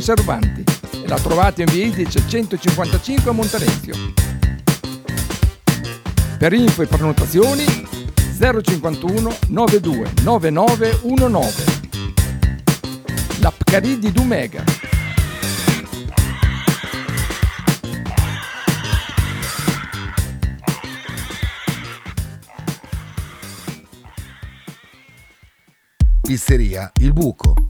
conservanti e la trovate in via Idice 155 a Monterezio. Per info e prenotazioni 051 92 9919 La Pcari di Dumega Pizzeria Il Buco.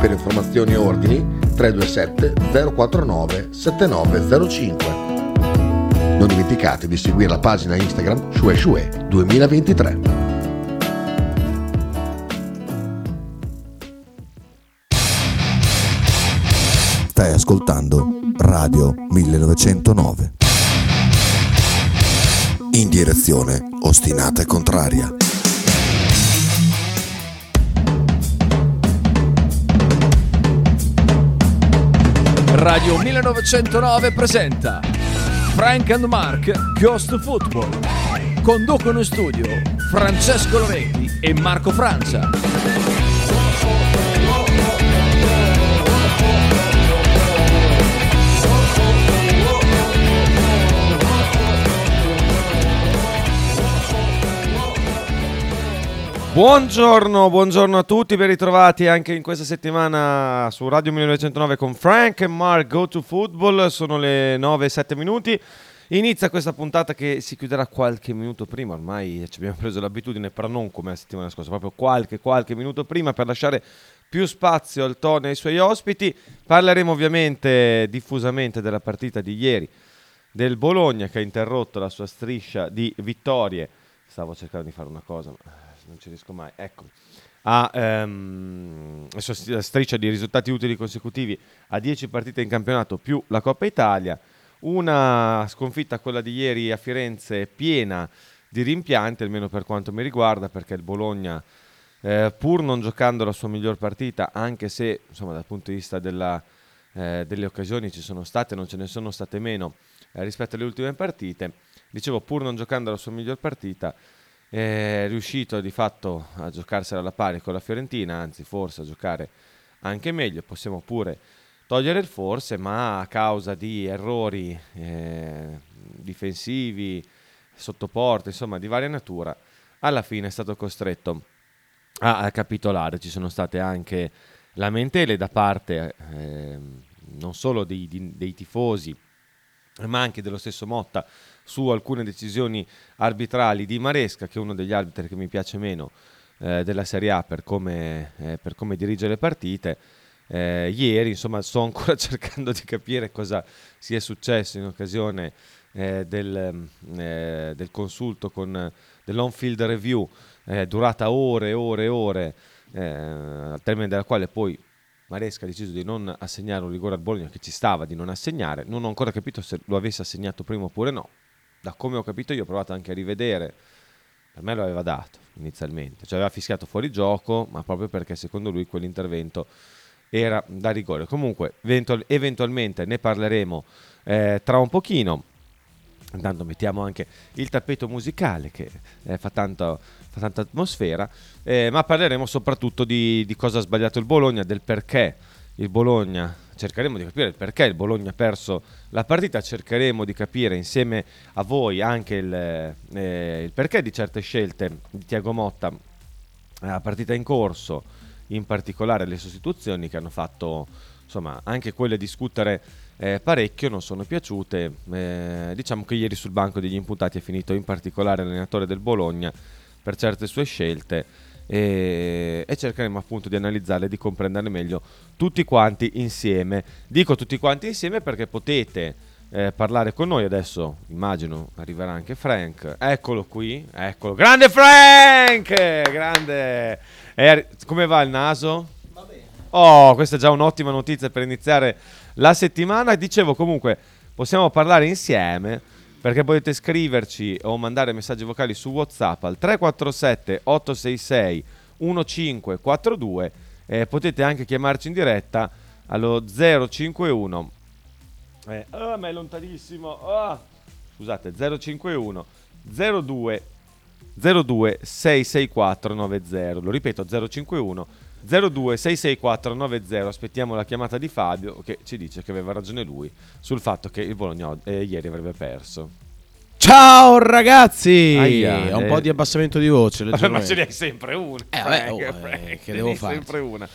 Per informazioni e ordini 327 049 7905. Non dimenticate di seguire la pagina Instagram Shue Shue 2023. Stai ascoltando Radio 1909. In direzione ostinata e contraria. Radio 1909 presenta Frank and Mark Ghost Football. Conducono in studio Francesco Loretti e Marco Francia. Buongiorno, buongiorno a tutti, ben ritrovati anche in questa settimana su Radio 1909 con Frank e Mark Go to Football, sono le 9 e 7 minuti. Inizia questa puntata che si chiuderà qualche minuto prima, ormai ci abbiamo preso l'abitudine, però non come la settimana scorsa, proprio qualche, qualche minuto prima per lasciare più spazio al Tone e ai suoi ospiti. Parleremo ovviamente diffusamente della partita di ieri del Bologna che ha interrotto la sua striscia di vittorie. Stavo cercando di fare una cosa, ma non ci riesco mai. Ecco. Ha ehm, striscia di risultati utili consecutivi a 10 partite in campionato più la Coppa Italia. Una sconfitta, quella di ieri a Firenze, piena di rimpianti, almeno per quanto mi riguarda, perché il Bologna, eh, pur non giocando la sua miglior partita, anche se insomma, dal punto di vista della, eh, delle occasioni ci sono state, non ce ne sono state meno eh, rispetto alle ultime partite, dicevo, pur non giocando la sua miglior partita, è riuscito di fatto a giocarsela alla pari con la Fiorentina, anzi forse a giocare anche meglio, possiamo pure togliere il forse, ma a causa di errori eh, difensivi, sotto porta, insomma di varia natura, alla fine è stato costretto a, a capitolare. Ci sono state anche lamentele da parte eh, non solo dei, dei tifosi, ma anche dello stesso Motta su alcune decisioni arbitrali di Maresca, che è uno degli arbitri che mi piace meno eh, della Serie A per come, eh, per come dirige le partite. Eh, ieri, insomma, sto ancora cercando di capire cosa sia successo in occasione eh, del, eh, del, consulto con dell'on-field review, eh, durata ore e ore e ore, al termine della quale poi Maresca ha deciso di non assegnare un rigore al Bologna che ci stava di non assegnare. Non ho ancora capito se lo avesse assegnato prima oppure no da come ho capito io ho provato anche a rivedere, per me lo aveva dato inizialmente, cioè aveva fischiato fuori gioco, ma proprio perché secondo lui quell'intervento era da rigore. Comunque eventual- eventualmente ne parleremo eh, tra un pochino. Intanto mettiamo anche il tappeto musicale che eh, fa, tanto, tanta atmosfera, eh, ma parleremo soprattutto di, di cosa ha sbagliato il Bologna, del perché il Bologna cercheremo di capire il perché il Bologna ha perso la partita, cercheremo di capire insieme a voi anche il, eh, il perché di certe scelte. Di Tiago Motta, la partita in corso in particolare le sostituzioni che hanno fatto insomma anche quelle discutere eh, parecchio non sono piaciute eh, diciamo che ieri sul banco degli imputati è finito in particolare l'allenatore del Bologna per certe sue scelte e, e cercheremo appunto di analizzarle e di comprenderle meglio tutti quanti insieme. Dico tutti quanti insieme perché potete eh, parlare con noi adesso immagino arriverà anche Frank. Eccolo qui eccolo. Grande Frank! Grande! E- come va il naso? Oh, questa è già un'ottima notizia per iniziare la settimana. Dicevo comunque, possiamo parlare insieme perché potete scriverci o mandare messaggi vocali su WhatsApp al 347 866 1542 e potete anche chiamarci in diretta allo 051 eh, ah, ma è lontanissimo. Ah, scusate, 051 02 02 664 90. Lo ripeto, 051 02 664 90. Aspettiamo la chiamata di Fabio che ci dice che aveva ragione lui sul fatto che il Bologna eh, ieri avrebbe perso. Ciao ragazzi! Aia, Ho un eh. po' di abbassamento di voce. Ma ce ne hai sempre una. Eh, vabbè, Frank, oh, eh, che devo fare? sempre una.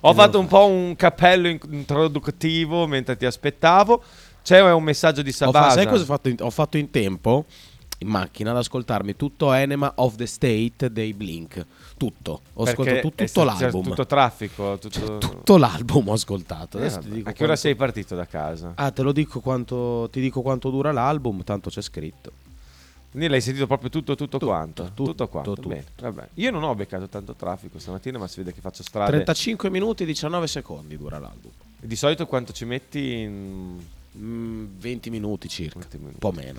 Ho fatto un po' un cappello in- introduttivo mentre ti aspettavo. C'è un messaggio di fa- Sabasa. sai cosa ho fatto, in, ho fatto in tempo? In macchina ad ascoltarmi tutto Enema of the State dei Blink. Tutto. Ho Perché ascoltato tutto l'album. tutto traffico. Tutto... Tutto l'album ho ascoltato. Eh, Adesso vabbè. ti dico A che ora quanto- sei partito da casa? Ah, te lo dico quanto. Ti dico quanto dura l'album, tanto c'è scritto. Quindi l'hai sentito proprio tutto, tutto, Tutto, quanto? tutto, quanto? tutto. Bene, vabbè. Io non ho beccato tanto traffico stamattina, ma si vede che faccio strade. 35 minuti e 19 secondi dura l'album. Di solito quanto ci metti in... Mm, 20 minuti circa. 20 minuti. Un po' meno.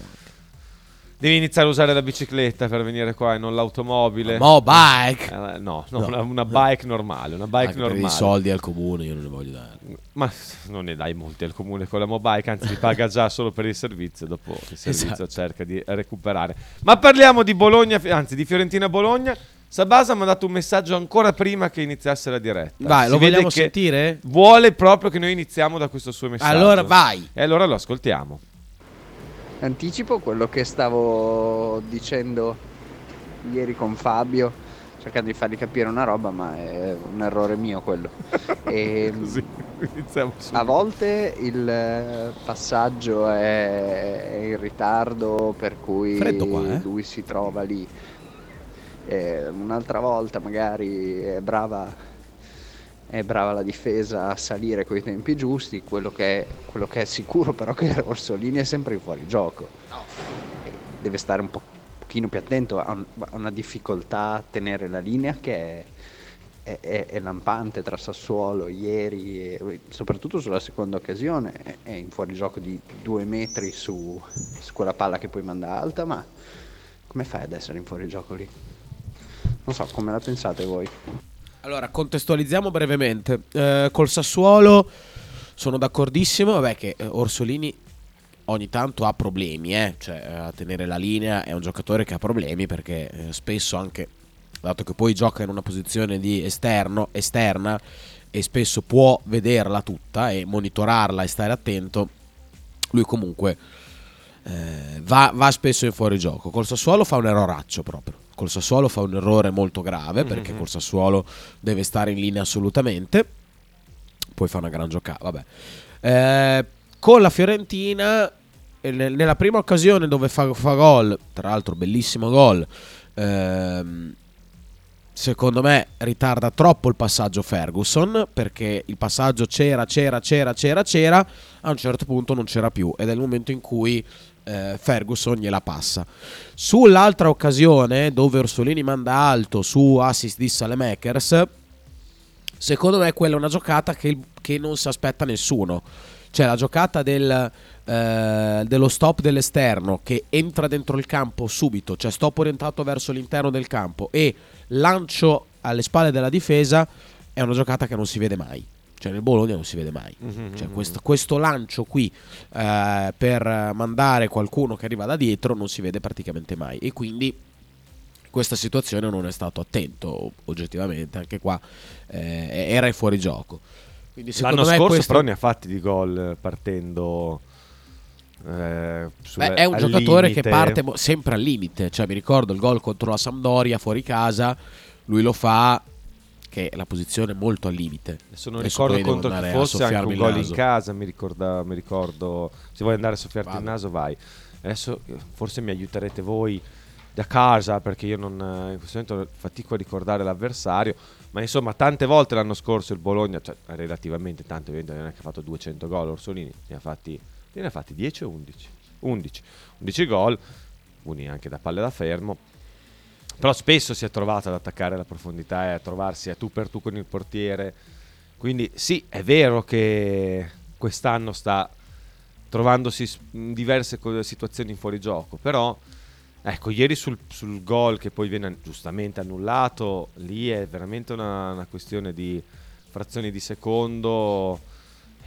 Devi iniziare a usare la bicicletta per venire qua e non l'automobile. Mo bike! Eh, no, no, No. Una, una bike normale, una bike Anche per normale. i soldi al comune io non ne voglio dare. Ma non ne dai molti al comune con la mobike, anzi li paga già solo per il servizio, dopo il servizio Esatto. cerca di recuperare. Ma parliamo di Bologna, anzi di Fiorentina-Bologna. Sabasa mi ha dato un messaggio ancora prima che iniziasse la diretta. Vai, Si lo vogliamo sentire? Vuole proprio che noi iniziamo da questo suo messaggio. Allora vai! E allora lo ascoltiamo. Anticipo quello che stavo dicendo ieri con Fabio, cercando di fargli capire una roba, ma è un errore mio quello. E, Così, iniziamo a volte il eh, passaggio è, è in ritardo, per cui qua, eh? lui si trova lì. E un'altra volta magari è brava è brava la difesa a salire coi tempi giusti, quello che è, quello che è sicuro però che Orsolini è sempre in fuorigioco. E Deve stare un po' pochino più attento, ha, un- ha una difficoltà a tenere la linea che è, è- è- lampante tra Sassuolo ieri e soprattutto sulla seconda occasione è- è in fuorigioco di due metri su, su quella palla che poi manda alta, ma come fai ad essere in fuorigioco lì? Non so, come la pensate voi? Allora, contestualizziamo brevemente. Eh, col Sassuolo sono d'accordissimo, vabbè che eh, Orsolini ogni tanto ha problemi, eh, cioè eh, a tenere la linea è un giocatore che ha problemi perché eh, spesso anche, dato che poi gioca in una posizione di esterno, esterna e spesso può vederla tutta e monitorarla e stare attento, lui comunque eh, va, va spesso in fuorigioco. Col Sassuolo fa un erroraccio proprio. Col Sassuolo fa un errore molto grave perché col Sassuolo deve stare in linea assolutamente. Poi fa una gran giocata. Vabbè. Eh, con la Fiorentina, eh, nel- nella prima occasione dove fa, fa gol, tra l'altro bellissimo gol, ehm, secondo me ritarda troppo il passaggio Ferguson perché il passaggio c'era, c'era, c'era, c'era, c'era, a un certo punto non c'era più ed è il momento in cui eh, Ferguson gliela passa. Sull'altra occasione dove Orsolini manda alto su assist di Salemakers, secondo me quella è una giocata che, che non si aspetta nessuno. Cioè la giocata del, eh, dello stop dell'esterno che entra dentro il campo subito, cioè stop orientato verso l'interno del campo e lancio alle spalle della difesa è una giocata che non si vede mai. Cioè nel Bologna non si vede mai. Cioè, questo, questo lancio qui eh, per mandare qualcuno che arriva da dietro non si vede praticamente mai. E quindi questa situazione non è stato attento oggettivamente. Anche qua eh, era in fuorigioco. Quindi L'anno me scorso questo- però ne ha fatti di gol eh, partendo... eh, sulle- Beh, è un giocatore limite. che parte sempre al limite. Cioè, mi ricordo il gol contro la Sampdoria fuori casa. Lui lo fa. Che perché la posizione è molto al limite. Adesso non Adesso ricordo contro chi fosse anche un il gol in casa, mi, ricorda- mi ricordo. Se vuoi andare a soffiarti il Vado. naso, vai. Adesso eh, forse mi aiuterete voi da casa perché io non, eh, in questo momento fatico a ricordare l'avversario. Ma insomma, tante volte l'anno scorso il Bologna, cioè relativamente tante, ovviamente non è che ha fatto 200 gol. Orsolini ne ha fatti, ne ha fatti 10 o 11? 11. 11 gol, uni anche da palle da fermo. Però spesso si è trovato ad attaccare la profondità e a trovarsi a tu per tu con il portiere. Quindi sì, è vero che quest'anno sta trovandosi in diverse situazioni in fuorigioco, però ecco, ieri sul, sul gol che poi viene giustamente annullato, lì è veramente una, una questione di frazioni di secondo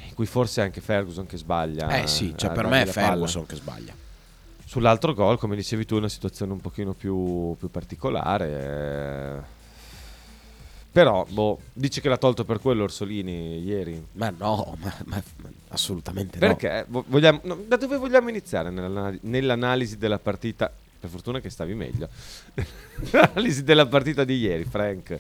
in cui forse è anche Ferguson che sbaglia. Eh sì, cioè a per me è la palla. Ferguson che sbaglia. Sull'altro gol, come dicevi tu, è una situazione un pochino più, più particolare. eh. Però, boh, dici che l'ha tolto per quello Orsolini ieri. Ma no, ma, ma- ma assolutamente Perché? Vo- vogliamo- no, da dove vogliamo iniziare nell'anal- nell'analisi della partita? Per fortuna che stavi meglio. L'analisi della partita di ieri, Frank. no.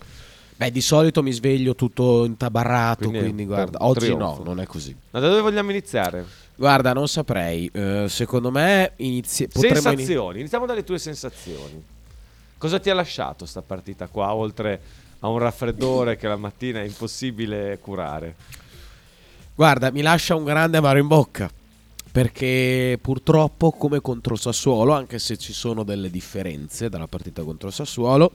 Beh, di solito mi sveglio tutto intabarrato, Quindi quindi, guarda, oggi trionfo. no, non è così. Ma da dove vogliamo iniziare? Guarda, non saprei. eh, secondo me inizi- sensazioni. Iniziamo dalle tue sensazioni. Cosa ti ha lasciato sta partita qua, oltre a un raffreddore che la mattina è impossibile curare? Guarda, mi lascia un grande amaro in bocca. Perché purtroppo, come contro Sassuolo, anche se ci sono delle differenze dalla partita contro Sassuolo,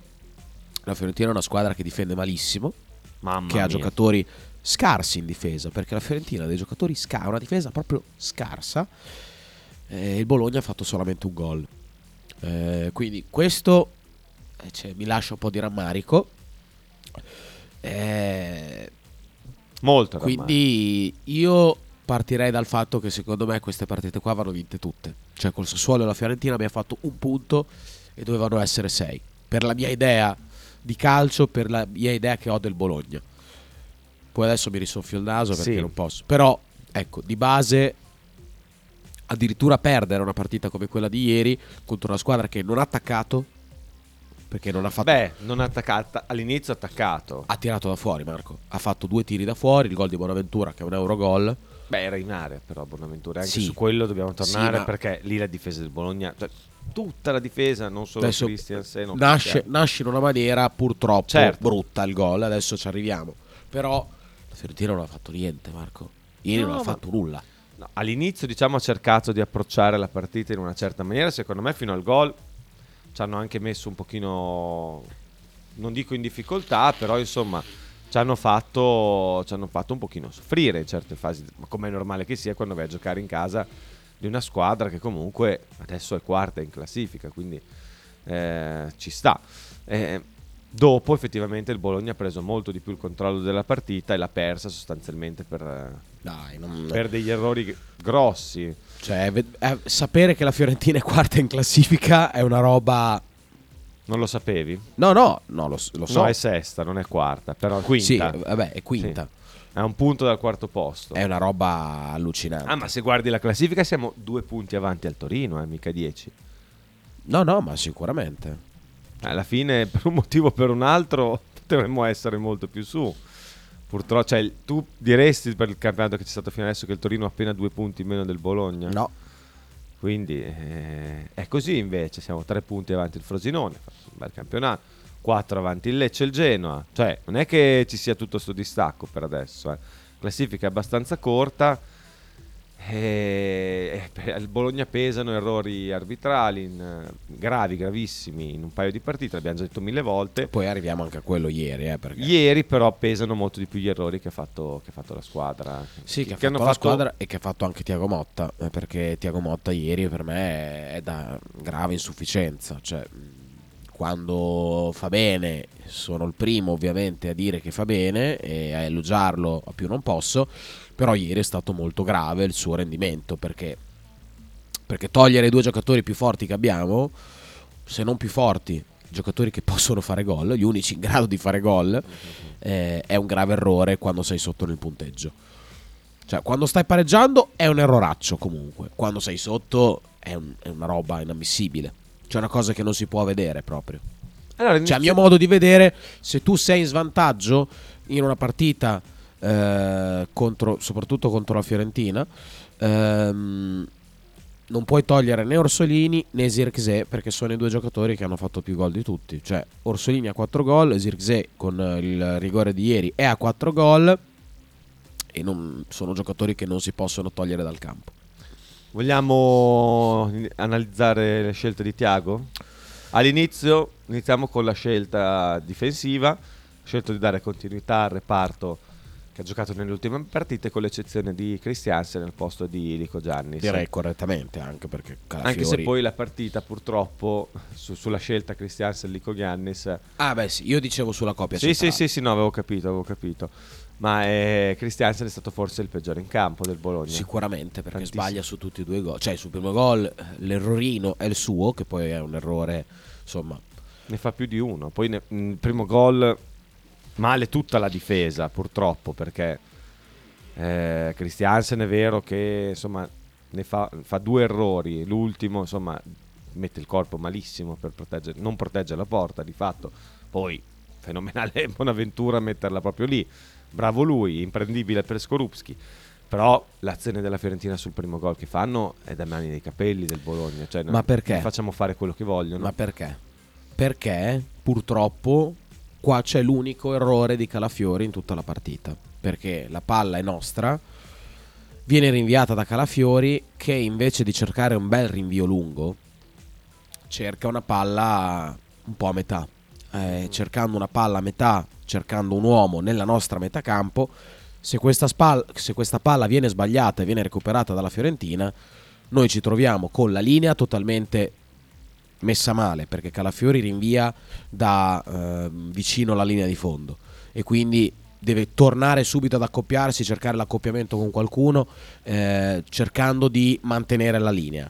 la Fiorentina è una squadra che difende malissimo, Mamma che ha mia. giocatori scarsi in difesa, perché la Fiorentina ha dei giocatori scarsi, una difesa proprio scarsa. E il Bologna ha fatto solamente un gol. Eh, quindi questo eh, cioè, mi lascia un po' di rammarico. Eh, Molto rammarico. quindi io partirei dal fatto che secondo me queste partite qua vanno vinte tutte. Cioè col Sassuolo e la Fiorentina abbiamo fatto un punto e dovevano essere sei. Per la mia idea di calcio, per la mia idea che ho del Bologna. Poi adesso mi risoffio il naso perché Sì. non posso. Però, ecco, di base addirittura perdere una partita come quella di ieri contro una squadra che non ha attaccato perché non ha fatto Beh, non attaccata, all'inizio attaccato. ha tirato da fuori Marco ha fatto due tiri da fuori il gol di Bonaventura che è un Eurogol Beh, era in area però Bonaventura. Anche Sì. su quello dobbiamo tornare Sì, ma- perché lì la difesa del Bologna, cioè, tutta la difesa, non solo Adesso Christiansen. nasce, nasce in una maniera purtroppo Certo. brutta il gol adesso ci arriviamo però la Fiorentina non ha fatto niente Marco. Ieri No, non ha ma- fatto nulla. No, all'inizio diciamo ha cercato di approcciare la partita in una certa maniera, secondo me fino al gol ci hanno anche messo un pochino, non dico in difficoltà, però insomma ci hanno fatto, ci hanno fatto un pochino soffrire in certe fasi, ma come è normale che sia quando vai a giocare in casa di una squadra che comunque adesso è quarta in classifica, quindi eh, ci sta. Eh, dopo effettivamente il Bologna ha preso molto di più il controllo della partita e l'ha persa sostanzialmente per... dai non... per degli errori grossi. cioè, eh, sapere che la Fiorentina è quarta in classifica è una roba Non lo sapevi? no no no lo, lo so No, è sesta, non è quarta, però è quinta. sì vabbè è quinta È un punto dal quarto posto. è una roba allucinante Ah, ma se guardi la classifica siamo due punti avanti al Torino, eh, mica dieci. no no ma sicuramente Alla fine, per un motivo o per un altro, potremmo essere molto più su. Purtroppo, cioè, tu diresti per il campionato che c'è stato fino adesso che il Torino ha appena due punti in meno del Bologna? no Quindi eh, è così invece, siamo tre punti avanti il Frosinone, un bel campionato, quattro avanti il Lecce e il Genoa, cioè non è che ci sia tutto sto distacco per adesso, eh. classifica abbastanza corta, e, e per il Bologna pesano errori arbitrali in, eh, gravi, gravissimi in un paio di partite, l'abbiamo già detto mille volte. poi arriviamo anche a quello ieri eh, perché Ieri però pesano molto di più gli errori che ha fatto, che ha fatto la squadra. Sì, che, ha hanno fatto la squadra e che ha fatto anche Tiago Motta, eh, perché Tiago Motta ieri per me è, da grave insufficienza, cioè quando fa bene sono il primo ovviamente a dire che fa bene e a elogiarlo a più non posso, però ieri è stato molto grave il suo rendimento perché, perché togliere i due giocatori più forti che abbiamo, se non più forti, giocatori che possono fare gol, gli unici in grado di fare gol, eh, è un grave errore quando sei sotto nel punteggio. Cioè, quando stai pareggiando è un erroraccio comunque. Quando sei sotto è, un- è una roba inammissibile. C'è una cosa che non si può vedere proprio. Allora, Cioè, a mio modo di vedere, se tu sei in svantaggio in una partita, eh, contro, soprattutto contro la Fiorentina, ehm, non puoi togliere né Orsolini né Zirkzee perché sono i due giocatori che hanno fatto più gol di tutti. Cioè, Orsolini ha 4 gol, Zirkzee con il rigore di ieri è a 4 gol e non, sono giocatori che non si possono togliere dal campo. Vogliamo analizzare le scelte di Tiago? All'inizio iniziamo con la scelta difensiva, ha scelto di dare continuità al reparto che ha giocato nelle ultime partite con l'eccezione di Christiansen nel posto di Rico Giannis. Direi correttamente anche perché Calafiori... Anche se poi la partita purtroppo su- sulla scelta Christiansen Lico Giannis Ah beh sì, io dicevo sulla coppia Sì, sì, sì, sì, no, avevo capito, avevo capito. Ma eh, Christiansen è stato forse il peggiore in campo del Bologna. Sicuramente perché Tantissimo. sbaglia su tutti e due i gol. Cioè, sul primo gol l'errorino è il suo, che poi è un errore, insomma. Ne fa più di uno. Poi ne- mm, il primo gol male tutta la difesa, purtroppo, perché eh, Christiansen è vero che insomma ne fa, fa due errori. L'ultimo, insomma, mette il corpo malissimo per proteggere, non protegge la porta di fatto. Poi fenomenale Bonaventura metterla proprio lì. Bravo lui, imprendibile per Skorupski. Però l'azione della Fiorentina sul primo gol che fanno è da mani nei capelli del Bologna. Cioè, Ma perché? Facciamo fare quello che vogliono. Ma perché? Perché purtroppo qua c'è l'unico errore di Calafiori in tutta la partita. Perché la palla è nostra, viene rinviata da Calafiori che invece di cercare un bel rinvio lungo, cerca una palla un po' a metà. Eh, cercando una palla a metà, cercando un uomo nella nostra metà campo, se questa, spal- se questa palla viene sbagliata e viene recuperata dalla Fiorentina, noi ci troviamo con la linea totalmente messa male perché Calafiori rinvia da eh, vicino alla linea di fondo e quindi deve tornare subito ad accoppiarsi, cercare l'accoppiamento con qualcuno, eh, cercando di mantenere la linea.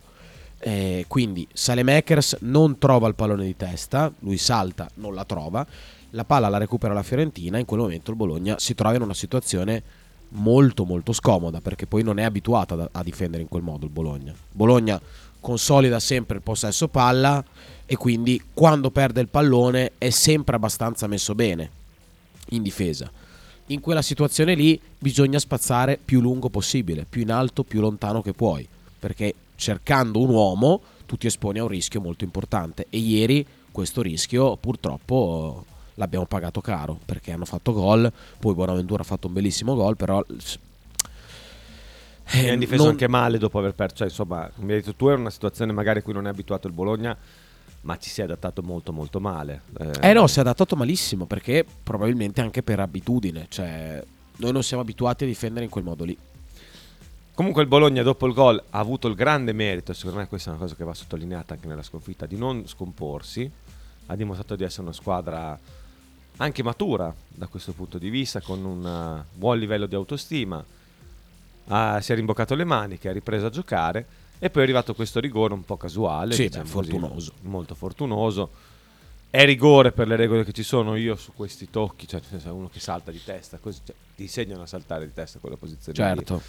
Eh, quindi Salemakers non trova il pallone di testa, lui salta, non la trova, la palla la recupera la Fiorentina, in quel momento il Bologna si trova in una situazione molto molto scomoda perché poi non è abituata a difendere in quel modo il Bologna. Bologna consolida sempre il possesso palla e quindi quando perde il pallone è sempre abbastanza messo bene in difesa. In quella situazione lì bisogna spazzare più lungo possibile, più in alto, più lontano che puoi, perché cercando un uomo tu ti esponi a un rischio molto importante e ieri questo rischio purtroppo l'abbiamo pagato caro perché hanno fatto gol, poi Bonaventura ha fatto un bellissimo gol, però E eh, hanno difeso non- anche male dopo aver perso. Cioè, insomma, come hai detto tu, era una situazione magari a cui non è abituato il Bologna, ma ci si è adattato molto, molto male. Eh no, si è adattato malissimo perché probabilmente anche per abitudine, cioè noi non siamo abituati a difendere in quel modo lì. Comunque il Bologna dopo il gol ha avuto il grande merito, secondo me questa è una cosa che va sottolineata anche nella sconfitta, di non scomporsi. Ha dimostrato di essere una squadra anche matura da questo punto di vista, con un eh, buon livello di autostima. Ha- si è rimboccato le maniche, ha ripreso a giocare e poi è arrivato questo rigore un po' casuale, Sì, diciamo beh, così, fortunoso. molto fortunoso. È rigore per le regole che ci sono, io su questi tocchi, cioè uno che salta di testa, così, cioè, ti insegnano a saltare di testa quella posizione. lì. Certo.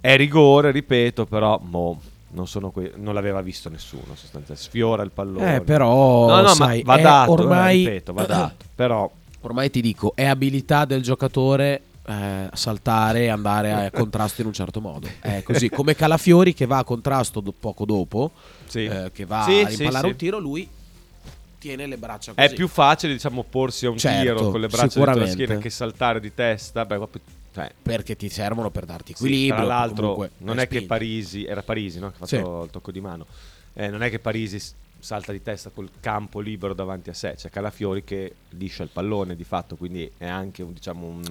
È rigore, ripeto, però boh, non, sono que- non l'aveva visto nessuno. Sostanzialmente. Sfiora il pallone. Eh, però, no, no, sai, ma va dato. eh, ormai- ripeto, va dato. Però Ormai ti dico, è abilità del giocatore eh, saltare e andare a contrasto in un certo modo. È così, come Calafiori che va a contrasto do- poco dopo, sì. eh, che va Sì, a rimpallare sì. un tiro, lui tiene le braccia così. È più facile, diciamo, porsi a un Certo, tiro con le braccia dietro la schiena che saltare di testa. Beh, proprio- cioè, perché ti servono per darti equilibrio. tra l'altro, non è che spingere. Parisi, era Parisi no? che ha fatto il tocco di mano. Eh, non è che Parisi salta di testa col campo libero davanti a sé. C'è Calafiori che liscia il pallone di fatto, quindi è anche un, diciamo, un,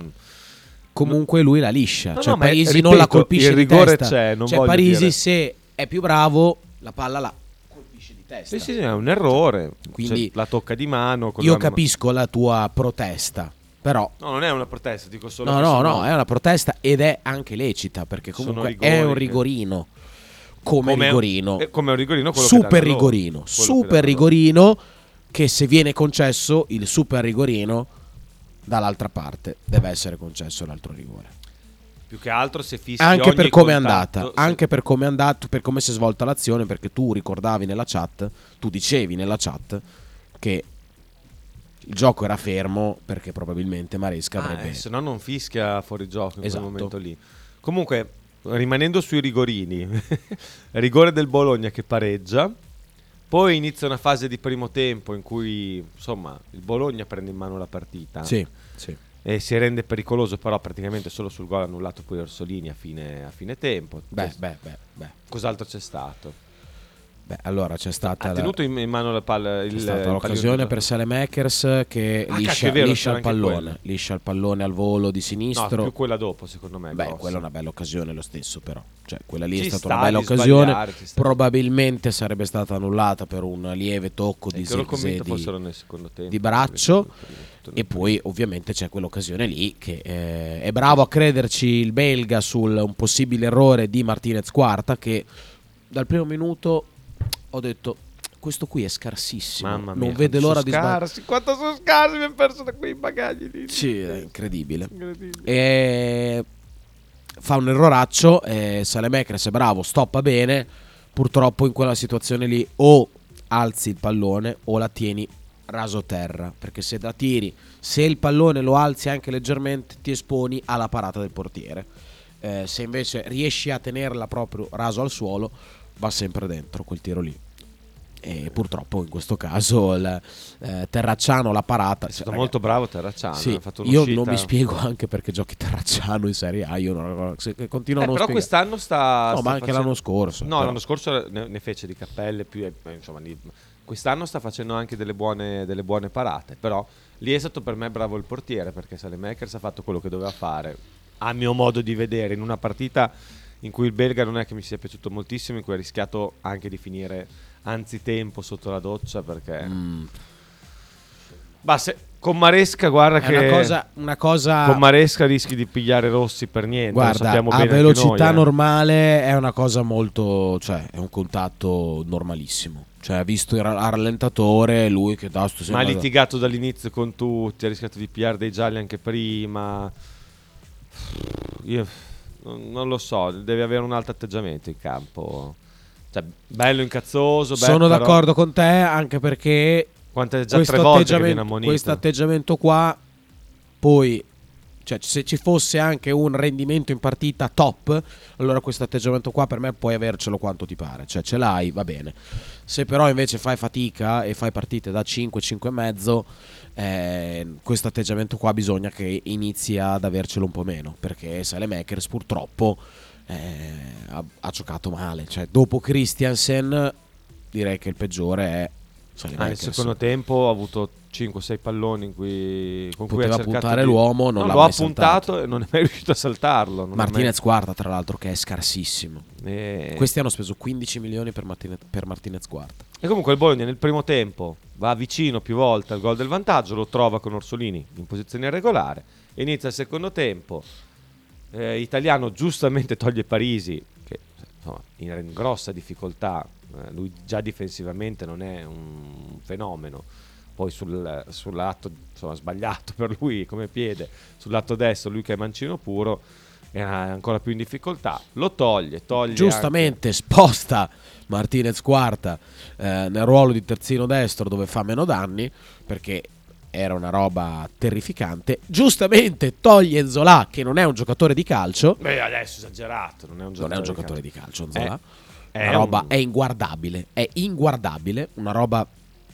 Comunque lui la liscia. No, cioè no, Parisi ripeto, non la colpisce il di rigore testa. c'è, non cioè Parisi dire- se è più bravo, la palla la colpisce di testa. Sì, sì, è un errore. Quindi- Cioè, la tocca di mano. Io la- capisco la tua protesta, però No, non è una protesta, dico solo no, no, sono- no, è una protesta ed è anche lecita perché comunque è un rigorino. Come, come rigorino. eh, come un rigorino super loro, rigorino, che super loro. rigorino che se viene concesso il super rigorino dall'altra parte deve essere concesso l'altro rigore. Più che altro se fischi anche per come è andata, se- anche per come è andato, per come si è svolta l'azione, perché tu ricordavi nella chat, tu dicevi nella chat che il gioco era fermo perché probabilmente Maresca Ah, avrebbe... eh, se no non fischia fuori gioco in Esatto. quel momento lì. Comunque, rimanendo sui rigorini, rigore del Bologna che pareggia. Poi inizia una fase di primo tempo in cui insomma il Bologna prende in mano la partita Sì, sì. e si rende pericoloso, però praticamente solo sul gol annullato poi Orsolini a fine, a fine tempo. Beh, beh, beh, beh. Cos'altro c'è stato? Beh, allora c'è stata Ha la- tenuto in, in mano la palla il C'è stata l'occasione per Salemakers che Ah, liscia, vero, liscia il pallone, quella. liscia il pallone al volo di No, sinistro. più quella dopo, secondo me. Beh, grossa. quella è una bella occasione lo stesso, però. Cioè, quella lì Ci è stata sta una bella di occasione. Probabilmente sarebbe stata annullata per un lieve tocco di, Eh, di- nel secondo tempo. di braccio. E poi ovviamente c'è quell'occasione lì che eh, è bravo a crederci il belga sul un possibile errore di Martinez Quarta che dal primo minuto ho detto questo qui è scarsissimo, Mamma mia, non vede l'ora di scarsi, Quanto sono scarsi, mi hanno perso da quei bagagli lì. Sì, è incredibile. Incredibile. E fa un erroraccio, e Salemekres è bravo, stoppa bene, purtroppo in quella situazione lì o alzi il pallone o la tieni raso terra, perché se la tiri, se il pallone lo alzi anche leggermente ti esponi alla parata del portiere. Eh, se invece riesci a tenerla proprio raso al suolo, va sempre dentro quel tiro lì. E purtroppo in questo caso il eh, Terracciano la parata È stato cioè, molto bravo Terracciano. sì, io non mi spiego anche perché giochi Terracciano in Serie A. Io non, se, continuo Eh, a non però spiegare. quest'anno sta. No, sta ma anche facendo- l'anno scorso. No, però. l'anno scorso ne, ne fece di cappelle. Più, eh, insomma, quest'anno sta facendo anche delle buone, delle buone parate. Però lì è stato per me bravo il portiere perché Salemakers ha fatto quello che doveva fare. A mio modo di vedere, in una partita in cui il belga non è che mi sia piaciuto moltissimo, in cui ha rischiato anche di finire anzitempo sotto la doccia perché. Mm. Ma se, con Maresca, guarda È che. una cosa, una cosa Con Maresca rischi di pigliare rossi per niente. guarda, a velocità noi, eh. normale è una cosa molto, cioè è un contatto normalissimo. Cioè, ha visto il ra- al rallentatore, lui che da sto Ma ha litigato dall'inizio con tutti, ha rischiato di pigliare dei gialli anche prima. Io non, lo so, deve avere un altro atteggiamento in campo. Cioè, bello incazzoso. beh, Sono però d'accordo con te anche perché Quante già questo tre atteggiamento, questo atteggiamento qua poi cioè se ci fosse anche un rendimento in partita top allora questo atteggiamento qua per me puoi avercelo quanto ti pare cioè ce l'hai va bene se però invece fai fatica e fai partite da 5 5 e mezzo eh, questo atteggiamento qua bisogna che inizi ad avercelo un po' meno perché Salemakers purtroppo eh, ha, ha giocato male. Cioè dopo Christiansen direi che il peggiore è Ah, nel secondo tempo ha avuto 5-6 palloni in cui, con cui ha Poteva puntare di- l'uomo, non No, l'ha lo ha mai saltato. puntato e non è mai riuscito a saltarlo. Martinez quarta tra l'altro che è scarsissimo mai- e... questi hanno speso 15 milioni per Martinez, per Martinez quarta E comunque il Bologna nel primo tempo va vicino più volte al gol del vantaggio, lo trova con Orsolini in posizione irregolare. Inizia il secondo tempo. eh, Italiano giustamente toglie Parisi, che insomma, in grossa difficoltà. Eh, lui già difensivamente non è un fenomeno. Poi sul, sull'atto insomma, sbagliato per lui come piede, sull'atto destro, lui che è mancino puro, è ancora più in difficoltà. Lo toglie, toglie. giustamente sposta Martinez quarta eh, nel ruolo di terzino destro dove fa meno danni perché era una roba terrificante giustamente toglie Zola che non è un giocatore di calcio Anche. Beh, adesso esagerato, non è un giocatore, non è un giocatore di calcio Zola È roba un- è inguardabile è inguardabile una roba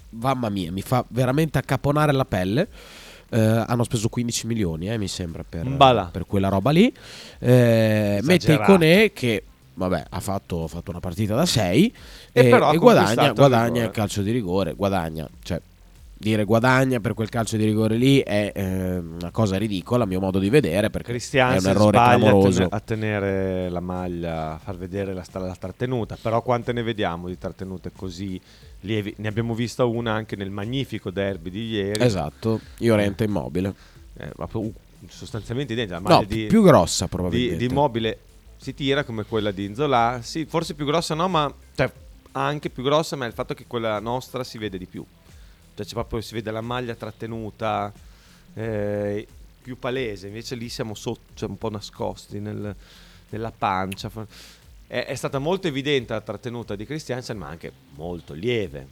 mamma mia mi fa veramente accaponare la pelle. Eh, hanno speso 15 milioni eh, mi sembra per, per quella roba lì. Eh, mette. Iconè che vabbè ha fatto, ha fatto una partita da 6 E e, e guadagna, guadagna il calcio di rigore guadagna cioè dire guadagna per quel calcio di rigore lì è eh, una cosa ridicola a mio modo di vedere perché è Cristiansen un errore clamoroso a tenere la maglia, a far vedere la, la trattenuta, però quante ne vediamo di trattenute così lievi? Ne abbiamo vista una anche nel magnifico derby di ieri. esatto Iorente immobile Eh, sostanzialmente identica. La no di, più grossa di, probabilmente di Immobile si tira come quella di Inzola. Sì, forse più grossa no, ma cioè, anche più grossa, ma è il fatto che quella nostra si vede di più. Cioè, c'è proprio, si vede la maglia trattenuta, eh, più palese. Invece lì siamo sotto, cioè un po' nascosti nel- nella pancia. È, è stata molto evidente la trattenuta di Christiansen, ma anche molto lieve.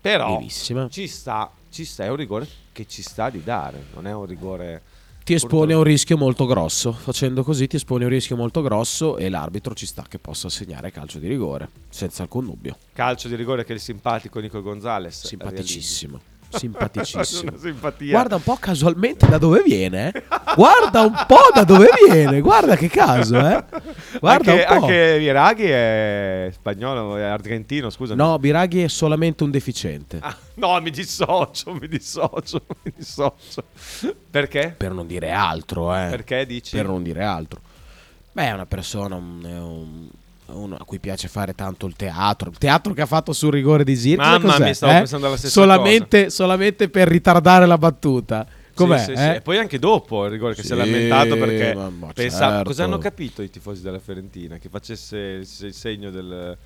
Però Lievissima. ci sta ci sta, è un rigore che ci sta di dare, non è un rigore... Ti esponi a un rischio molto grosso. Facendo così ti esponi a un rischio molto grosso e l'arbitro ci sta che possa assegnare calcio di rigore, senza alcun dubbio. Calcio di rigore che il simpatico Nico Gonzalez Simpaticissimo. Simpaticissimo. Guarda un po' casualmente da dove viene. eh. Guarda un po' da dove viene. Guarda che caso, eh. Guarda anche, un po'. anche Viraghi è spagnolo, è argentino, scusa. No, Biraghi è solamente un deficiente. Ah, no, mi dissocio, mi dissocio, mi dissocio. Perché? Per non dire altro, eh. Perché dici? Per non dire altro. Beh, è una persona un- è un- uno a cui piace fare tanto il teatro. Il teatro che ha fatto sul rigore di Zirkzee. Mamma mia, stavo eh? pensando alla stessa solamente, solamente per ritardare la battuta. Com'è? Sì, sì, sì. eh? E poi anche dopo il rigore che si è Sì, lamentato perché pensava- certo. cosa hanno capito i tifosi della Fiorentina? Che facesse il, segno del,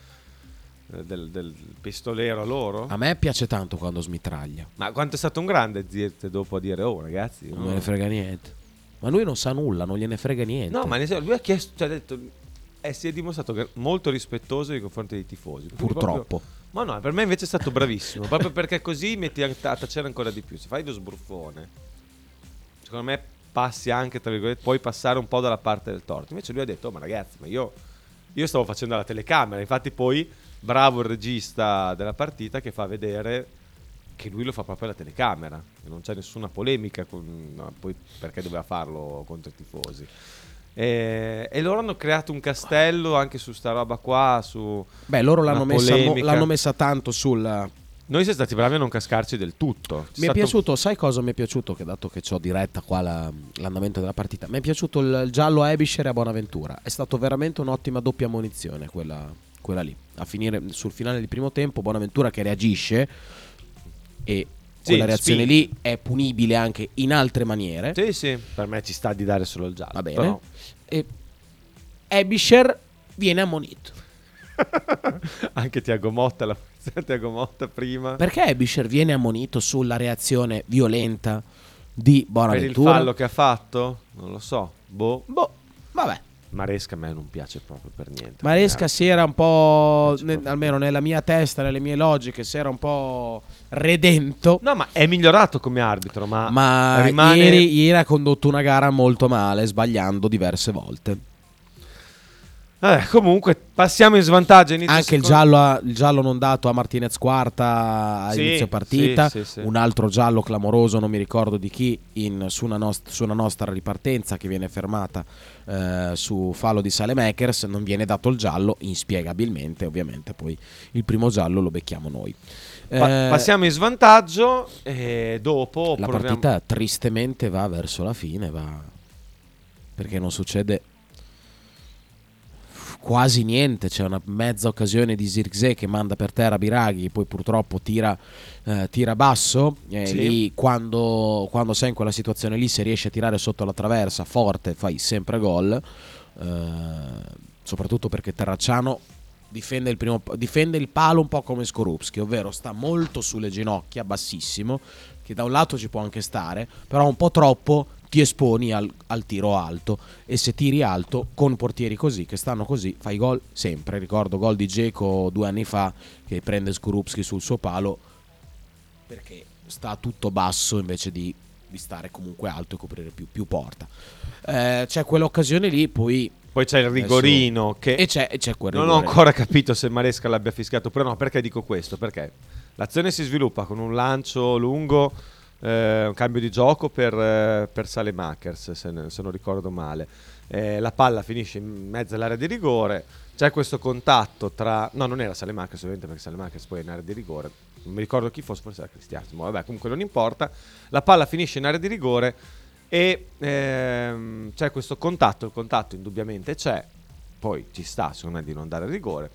del- del pistolero a loro? A me piace tanto quando smitraglia. Ma quanto è stato un grande Zirt dopo a dire oh ragazzi Non no." me ne frega niente. Ma lui non sa nulla, non gliene frega niente. No, ma lui ha chiesto, cioè ha detto, eh, si è dimostrato molto rispettondo nei confronti dei tifosi. Purtroppo. proprio- ma no, per me invece è stato bravissimo, proprio perché così metti a, tacere ancora di più. Se fai lo sbruffone, secondo me passi anche, tra virgolette, puoi passare un po' dalla parte del torto. Invece lui ha detto, "Oh, ma ragazzi, ma io, io stavo facendo la telecamera, infatti poi bravo il regista della partita che fa vedere che lui lo fa proprio alla telecamera, e non c'è nessuna polemica con, no, poi perché doveva farlo contro i tifosi. E, e loro hanno creato un castello anche su sta roba qua, su... Beh, loro l'hanno messa, mo- l'hanno messa tanto sul... Noi siamo stati bravi a non cascarci del tutto. C'è Mi è piaciuto, sai cosa mi è piaciuto? Che dato che ho diretta qua la- l'andamento della partita, mi è piaciuto il, il giallo a Ebisher e a Bonaventura. È stato veramente un'ottima doppia munizione quella, quella lì. A finire sul finale del primo tempo, Bonaventura che reagisce e Sì, quella reazione spinge. lì è punibile anche in altre maniere. Sì, sì, per me ci sta di dare solo il giallo. Va bene. però- E Ebisher viene ammonito. Anche Tiago Motta, la Tiago Motta prima. Perché Ebisher viene ammonito sulla reazione violenta di Per il Bonaventura? fallo che ha fatto? Non lo so. Boh. Boh, vabbè. Maresca a me non piace proprio per niente. Maresca si era un po', ne- almeno nella mia testa, nelle mie logiche, si era un po' redento. No, ma è migliorato come arbitro, ma, Ma rimane... ieri, ieri ha condotto una gara molto male, sbagliando diverse volte. Eh, comunque, passiamo in svantaggio. Anche il secondo- giallo, a- il giallo non dato a Martinez quarta a Sì, inizio partita, sì, sì, un altro giallo clamoroso, non mi ricordo di chi, in- su, una nost- su una nostra ripartenza che viene fermata eh, su fallo di Salemakers, non viene dato il giallo, inspiegabilmente ovviamente, poi il primo giallo lo becchiamo noi. Pa- Eh, passiamo in svantaggio e dopo la proviamo- partita tristemente va verso la fine, va perché non succede quasi niente. C'è una mezza occasione di Zirkzee che manda per terra Biraghi, poi purtroppo tira, eh, tira basso. E Sì. lì, quando, quando sei in quella situazione lì, se riesci a tirare sotto la traversa forte, fai sempre gol. Eh, soprattutto perché Terracciano difende il, primo, difende il palo un po' come Skorupski, ovvero sta molto sulle ginocchia, bassissimo, che da un lato ci può anche stare, però un po' troppo ti esponi al, al tiro alto e se tiri alto con portieri così, che stanno così, fai gol sempre. Ricordo gol di Geco due anni fa che prende Skorupski sul suo palo perché sta tutto basso invece di, di stare comunque alto e coprire più, più porta. Eh, c'è quell'occasione lì, poi... Poi c'è il rigorino che E c'è, e c'è quel non ho rigore. ancora capito se Maresca l'abbia fischiato oppure no. Perché dico questo? Perché l'azione si sviluppa con un lancio lungo, eh, un cambio di gioco per, eh, per Salemakers, se, se non ricordo male. Eh, la palla finisce in mezzo all'area di rigore. C'è questo contatto tra. No, non era Salemakers, ovviamente, perché Salemakers poi è in area di rigore. Non mi ricordo chi fosse, forse era Cristiano. Ma vabbè, comunque non importa. La palla finisce in area di rigore e ehm, c'è questo contatto. Il contatto indubbiamente c'è. Poi ci sta, secondo me, di non dare rigore.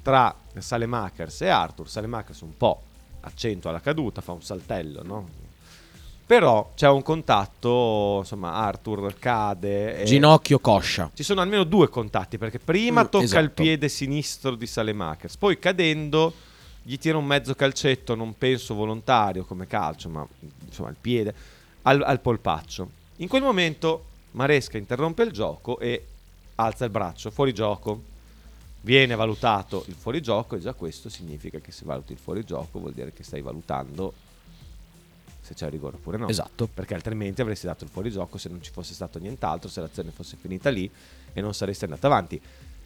Tra Salemakers e Arthur. Salemakers un po' accentua la caduta, fa un saltello, no? Però c'è un contatto, insomma, Arthur cade. Ginocchio coscia. ci sono almeno due contatti perché prima Mm, tocca esatto. il piede sinistro di Salemakers, poi cadendo gli tira un mezzo calcetto, non penso volontario come calcio, ma insomma il piede al, al polpaccio. In quel momento Maresca interrompe il gioco e alza il braccio, fuori gioco. Viene valutato il fuorigioco e già questo significa che se valuti il fuorigioco vuol dire che stai valutando se c'è rigore oppure no. Esatto. Perché altrimenti avresti dato il fuorigioco se non ci fosse stato nient'altro, se l'azione fosse finita lì e non saresti andato avanti.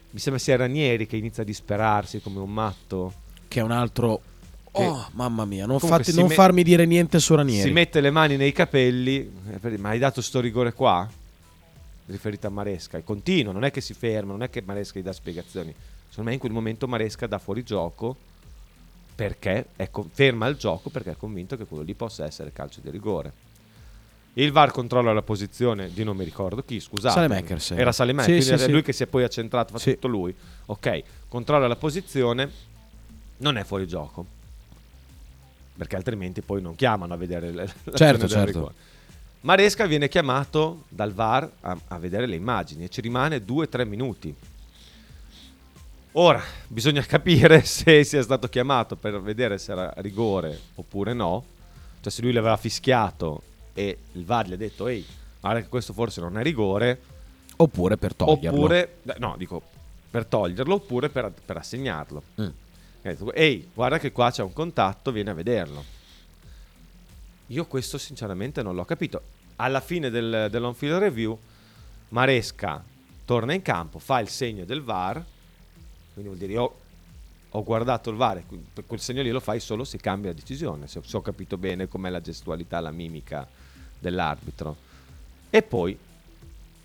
Mi sembra sia Ranieri che inizia a disperarsi come un matto. Che è un altro. Oh, mamma mia, non, si non me- farmi dire niente su Ranieri. Si mette le mani nei capelli, eh, ma hai dato sto rigore qua? Riferito a Maresca. E continua, non è che si ferma, non è che Maresca gli dà spiegazioni. Secondo me in quel momento Maresca dà fuori gioco perché è con- ferma il gioco perché è convinto che quello lì possa essere calcio di rigore. Il VAR controlla la posizione di non mi ricordo chi, scusate. Saelemaekers era. Era Sì, Saelemaekers, sì, quindi sì. lui che si è poi accentrato, fa Sì. tutto lui. Ok, controlla la posizione, non è fuori gioco. Perché altrimenti poi non chiamano a vedere le- Certo, certo. Maresca viene chiamato dal VAR a, a vedere le immagini e ci rimane 2-3 minuti. Ora bisogna capire se sia stato chiamato per vedere se era rigore oppure no. Cioè se lui l'aveva fischiato e il VAR gli ha detto ehi, guarda che questo forse non è rigore, Oppure per toglierlo. oppure, no, dico per toglierlo oppure per, per assegnarlo. Mm. Detto, Ehi, guarda che qua c'è un contatto, vieni a vederlo. Io questo sinceramente non l'ho capito. Alla fine del, dell'on-field review, Maresca torna in campo, fa il segno del VAR, quindi vuol dire io ho guardato il VAR, per quel segno lì lo fai solo se cambia decisione, se, se ho capito bene com'è la gestualità, la mimica dell'arbitro. E poi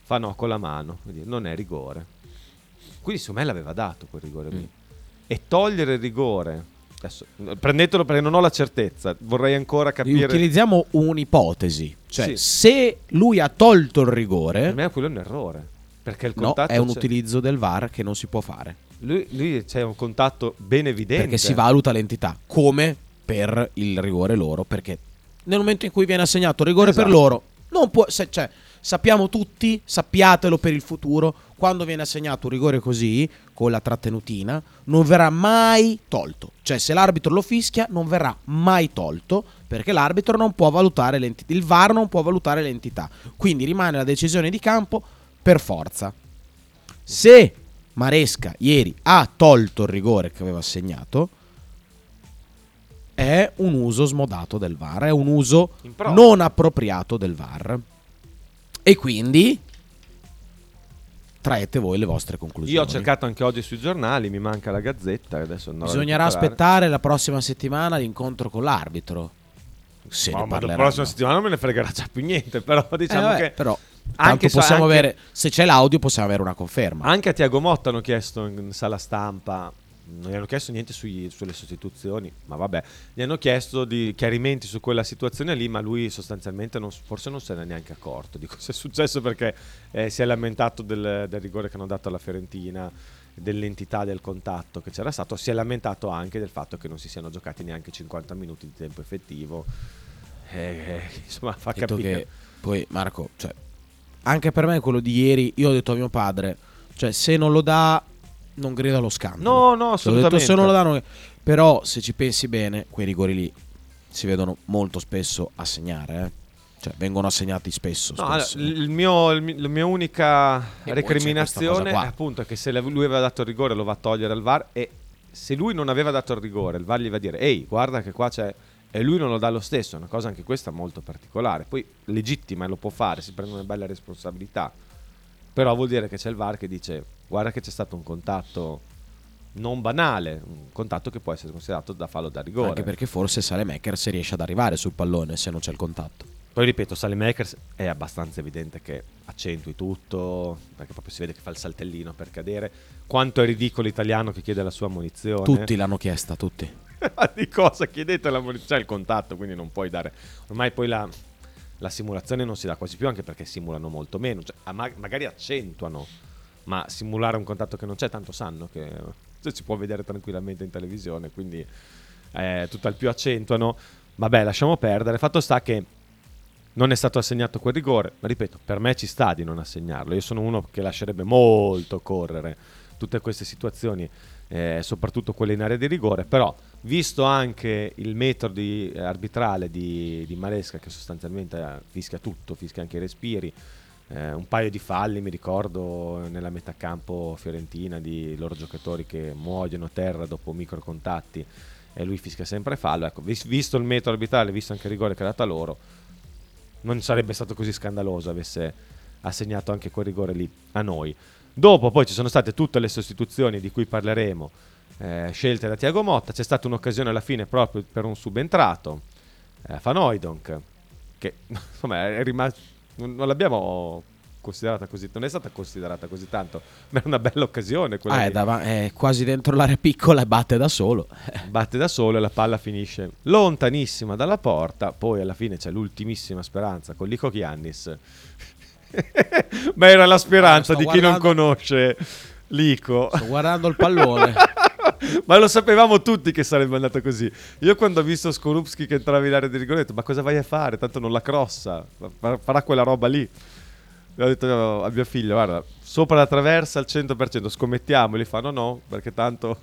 fa no con la mano, dire, non è rigore. Quindi secondo me l'aveva dato quel rigore lì. E togliere il rigore, adesso prendetelo perché non ho la certezza, vorrei ancora capire. Utilizziamo un'ipotesi. Cioè, Sì. se lui ha tolto il Per rigore, me quello è un errore. Perché il no, contatto è un c'è. utilizzo del VAR che non si può fare. Lui, lui c'è un contatto ben evidente. Perché si valuta l'entità, come per il rigore loro. Perché nel momento in cui viene assegnato rigore Esatto. per loro, non può, se- cioè, sappiamo tutti, sappiatelo per il futuro, quando viene assegnato un rigore così, con la trattenutina, non verrà mai tolto. Cioè, se l'arbitro lo fischia, non verrà mai tolto, perché l'arbitro non può valutare l'entità, il VAR non può valutare l'entità. Quindi rimane la decisione di campo per forza. Se Maresca ieri ha tolto il rigore che aveva assegnato, è un uso smodato del VAR, è un uso non appropriato del VAR. E quindi traete voi le vostre conclusioni. Io ho cercato anche oggi sui giornali, mi manca la gazzetta. Adesso Bisognerà aspettare la prossima settimana l'incontro con l'arbitro. Se Ma, ne ma la prossima settimana non me ne fregherà già più niente. Però diciamo vabbè, che. però anche so- possiamo anche- avere se c'è l'audio possiamo avere una conferma. Anche a Tiago Motta hanno chiesto in sala stampa, non gli hanno chiesto niente sui- sulle sostituzioni, ma vabbè, gli hanno chiesto di chiarimenti su quella situazione lì, ma lui sostanzialmente non- forse non se n'è neanche accorto di cosa è successo perché eh, si è lamentato del, del rigore che hanno dato alla Fiorentina, dell'entità del contatto che c'era stato, si è lamentato anche del fatto che non si siano giocati neanche 50 minuti di tempo effettivo. Eh, eh, insomma, fa detto capire. che poi Marco, cioè, anche per me quello di ieri, io ho detto a mio padre, cioè se non lo dà non grida allo scandalo. No, no, detto, assolutamente. se non lo danno però se ci pensi bene, quei rigori lì si vedono molto spesso assegnare, eh. Cioè vengono assegnati spesso, No, spesso. il mio, il la mia unica c'è recriminazione è appunto che se lui aveva dato il rigore lo va a togliere al VAR e se lui non aveva dato il rigore il VAR gli va a dire ehi guarda che qua c'è e lui non lo dà lo stesso, è una cosa anche questa molto particolare, poi legittima e lo può fare, si prende una bella responsabilità, però vuol dire che c'è il VAR che dice guarda che c'è stato un contatto non banale, un contatto che può essere considerato da fallo da rigore. Anche perché forse Salemakers riesce ad arrivare sul pallone se non c'è il contatto. Poi ripeto, Salemakers è abbastanza evidente che accentui tutto, perché proprio si vede che fa il saltellino per cadere. Quanto è ridicolo l'italiano che chiede la sua munizione. Tutti l'hanno chiesta, tutti. Di cosa chiedete la? C'è il contatto, quindi non puoi dare. Ormai poi la, la simulazione non si dà quasi più, anche perché simulano molto meno. Cioè, ma- magari accentuano, ma simulare un contatto che non c'è, tanto sanno che cioè, si può vedere tranquillamente in televisione, quindi eh, tutt'al più accentuano. Vabbè, lasciamo perdere. Fatto sta che non è stato assegnato quel rigore, ma ripeto, per me ci sta di non assegnarlo. Io sono uno che lascerebbe molto correre tutte queste situazioni, eh, soprattutto quelle in area di rigore, però visto anche il metodo di- eh, arbitrale di, di Maresca che sostanzialmente eh, fischia tutto, fischia anche i respiri, eh, un paio di falli mi ricordo nella metà campo fiorentina di loro giocatori che muoiono a terra dopo microcontatti e lui fischia sempre fallo. Ecco, vis- visto il metodo arbitrale, visto anche il rigore che ha dato a loro, non sarebbe stato così scandaloso avesse assegnato anche quel rigore lì a noi. Dopo poi ci sono state tutte le sostituzioni di cui parleremo, eh, scelte da Tiago Motta, c'è stata un'occasione alla fine proprio per un subentrato, eh, Van Hooijdonk, che insomma è rimasto, non, non l'abbiamo considerata così, non è stata considerata così tanto, ma è una bella occasione quella Ah, è, dav- è quasi dentro l'area piccola e batte da solo. batte da solo e la palla finisce lontanissima dalla porta. Poi alla fine c'è l'ultimissima speranza con Lico Chiannis. Ma era la speranza Ah, di chi non guardando- conosce Lico. Sto guardando il pallone. Ma lo sapevamo tutti che sarebbe andato così. Io quando ho visto Skorupski che entrava in area di rigore ho detto ma cosa vai a fare? Tanto non la crossa, fa- farà quella roba lì. E ho detto a mio figlio, guarda, sopra la traversa al 100%, scommettiamo. E gli fa no no, perché tanto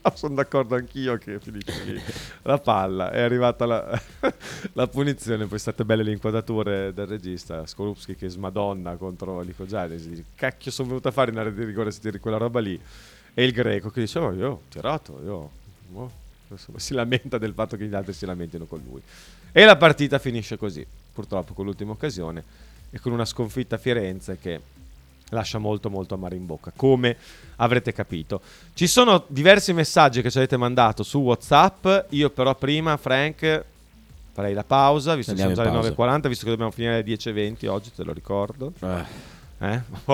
sono d'accordo anch'io che finisce lì la palla. È arrivata la, la punizione, poi state belle le inquadrature del regista. Skorupski che smadonna contro Lico Giannis. Cacchio sono venuto a fare in area di rigore se tiri quella roba lì. E il greco che dice, oh, io ho tirato, io... oh." Insomma, si lamenta del fatto che gli altri si lamentino con lui. E la partita finisce così, purtroppo con l'ultima occasione e con una sconfitta a Firenze che lascia molto molto amaro in bocca, come avrete capito. Ci sono diversi messaggi che ci avete mandato su WhatsApp, io però prima, Frank, farei la pausa, visto che Andiamo sono già le 9.40, visto che dobbiamo finire alle 10.20 oggi, te lo ricordo. Eh, Eh?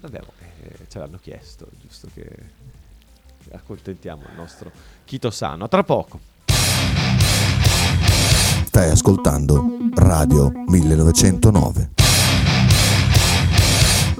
Vabbè, eh, ce l'hanno chiesto, giusto che accontentiamo il nostro Chito Sano. A tra poco. Stai ascoltando Radio 1909.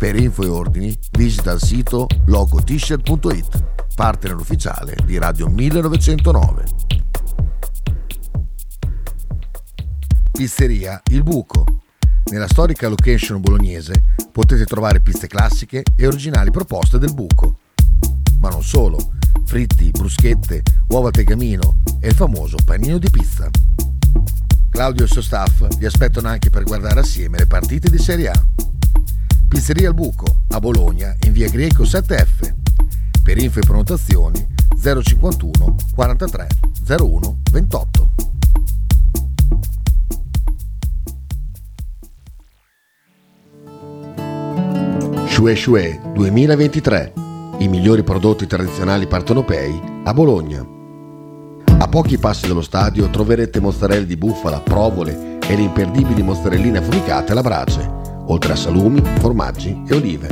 Per info e ordini visita il sito logotshirt.it, partner ufficiale di Radio 1909. Pizzeria Il Buco. Nella storica location bolognese potete trovare piste classiche e originali proposte del buco. Ma non solo, fritti, bruschette, uova al tegamino e il famoso panino di pizza. Claudio e il suo staff vi aspettano anche per guardare assieme le partite di Serie A. Pizzeria Il Buco, a Bologna, in via Greco 7F. Per info e prenotazioni 051 43 01 28. Shue Shue 2023. I migliori prodotti tradizionali partenopei a Bologna. A pochi passi dallo stadio troverete mozzarella di bufala, provole e le imperdibili mozzarelline affumicate alla brace, oltre a salumi, formaggi e olive.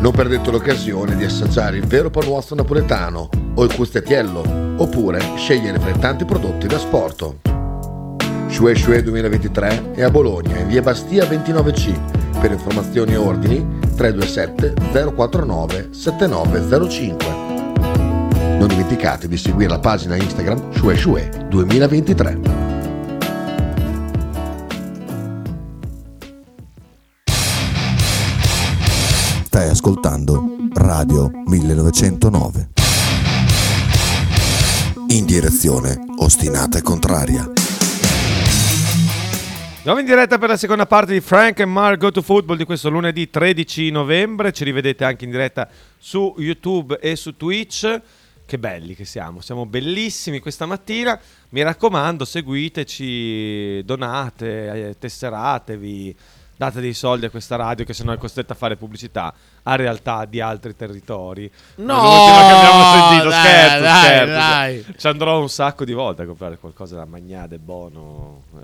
Non perdete l'occasione di assaggiare il vero panuozzo napoletano o il custettiello, oppure scegliere fra i tanti prodotti da sporto. Shue Shue 2023 è a Bologna, in via Bastia 29C. Per informazioni e ordini 327 049 7905. Non dimenticate di seguire la pagina Instagram Shue Shue 2023. Stai ascoltando Radio 1909. In direzione ostinata e contraria. Siamo in diretta per la seconda parte di Frank and Mark Go to Football di questo lunedì 13 novembre. Ci rivedete anche in diretta su YouTube e su Twitch. Che belli che siamo, siamo bellissimi questa mattina. Mi raccomando, seguiteci, donate, eh, tesseratevi, date dei soldi a questa radio che se no è costretta a fare pubblicità a realtà di altri territori. No, L'ultima che abbiamo sentito, dai, scherzo, dai, scherzo. dai. Ci andrò un sacco di volte a comprare qualcosa da Magnade buono eh,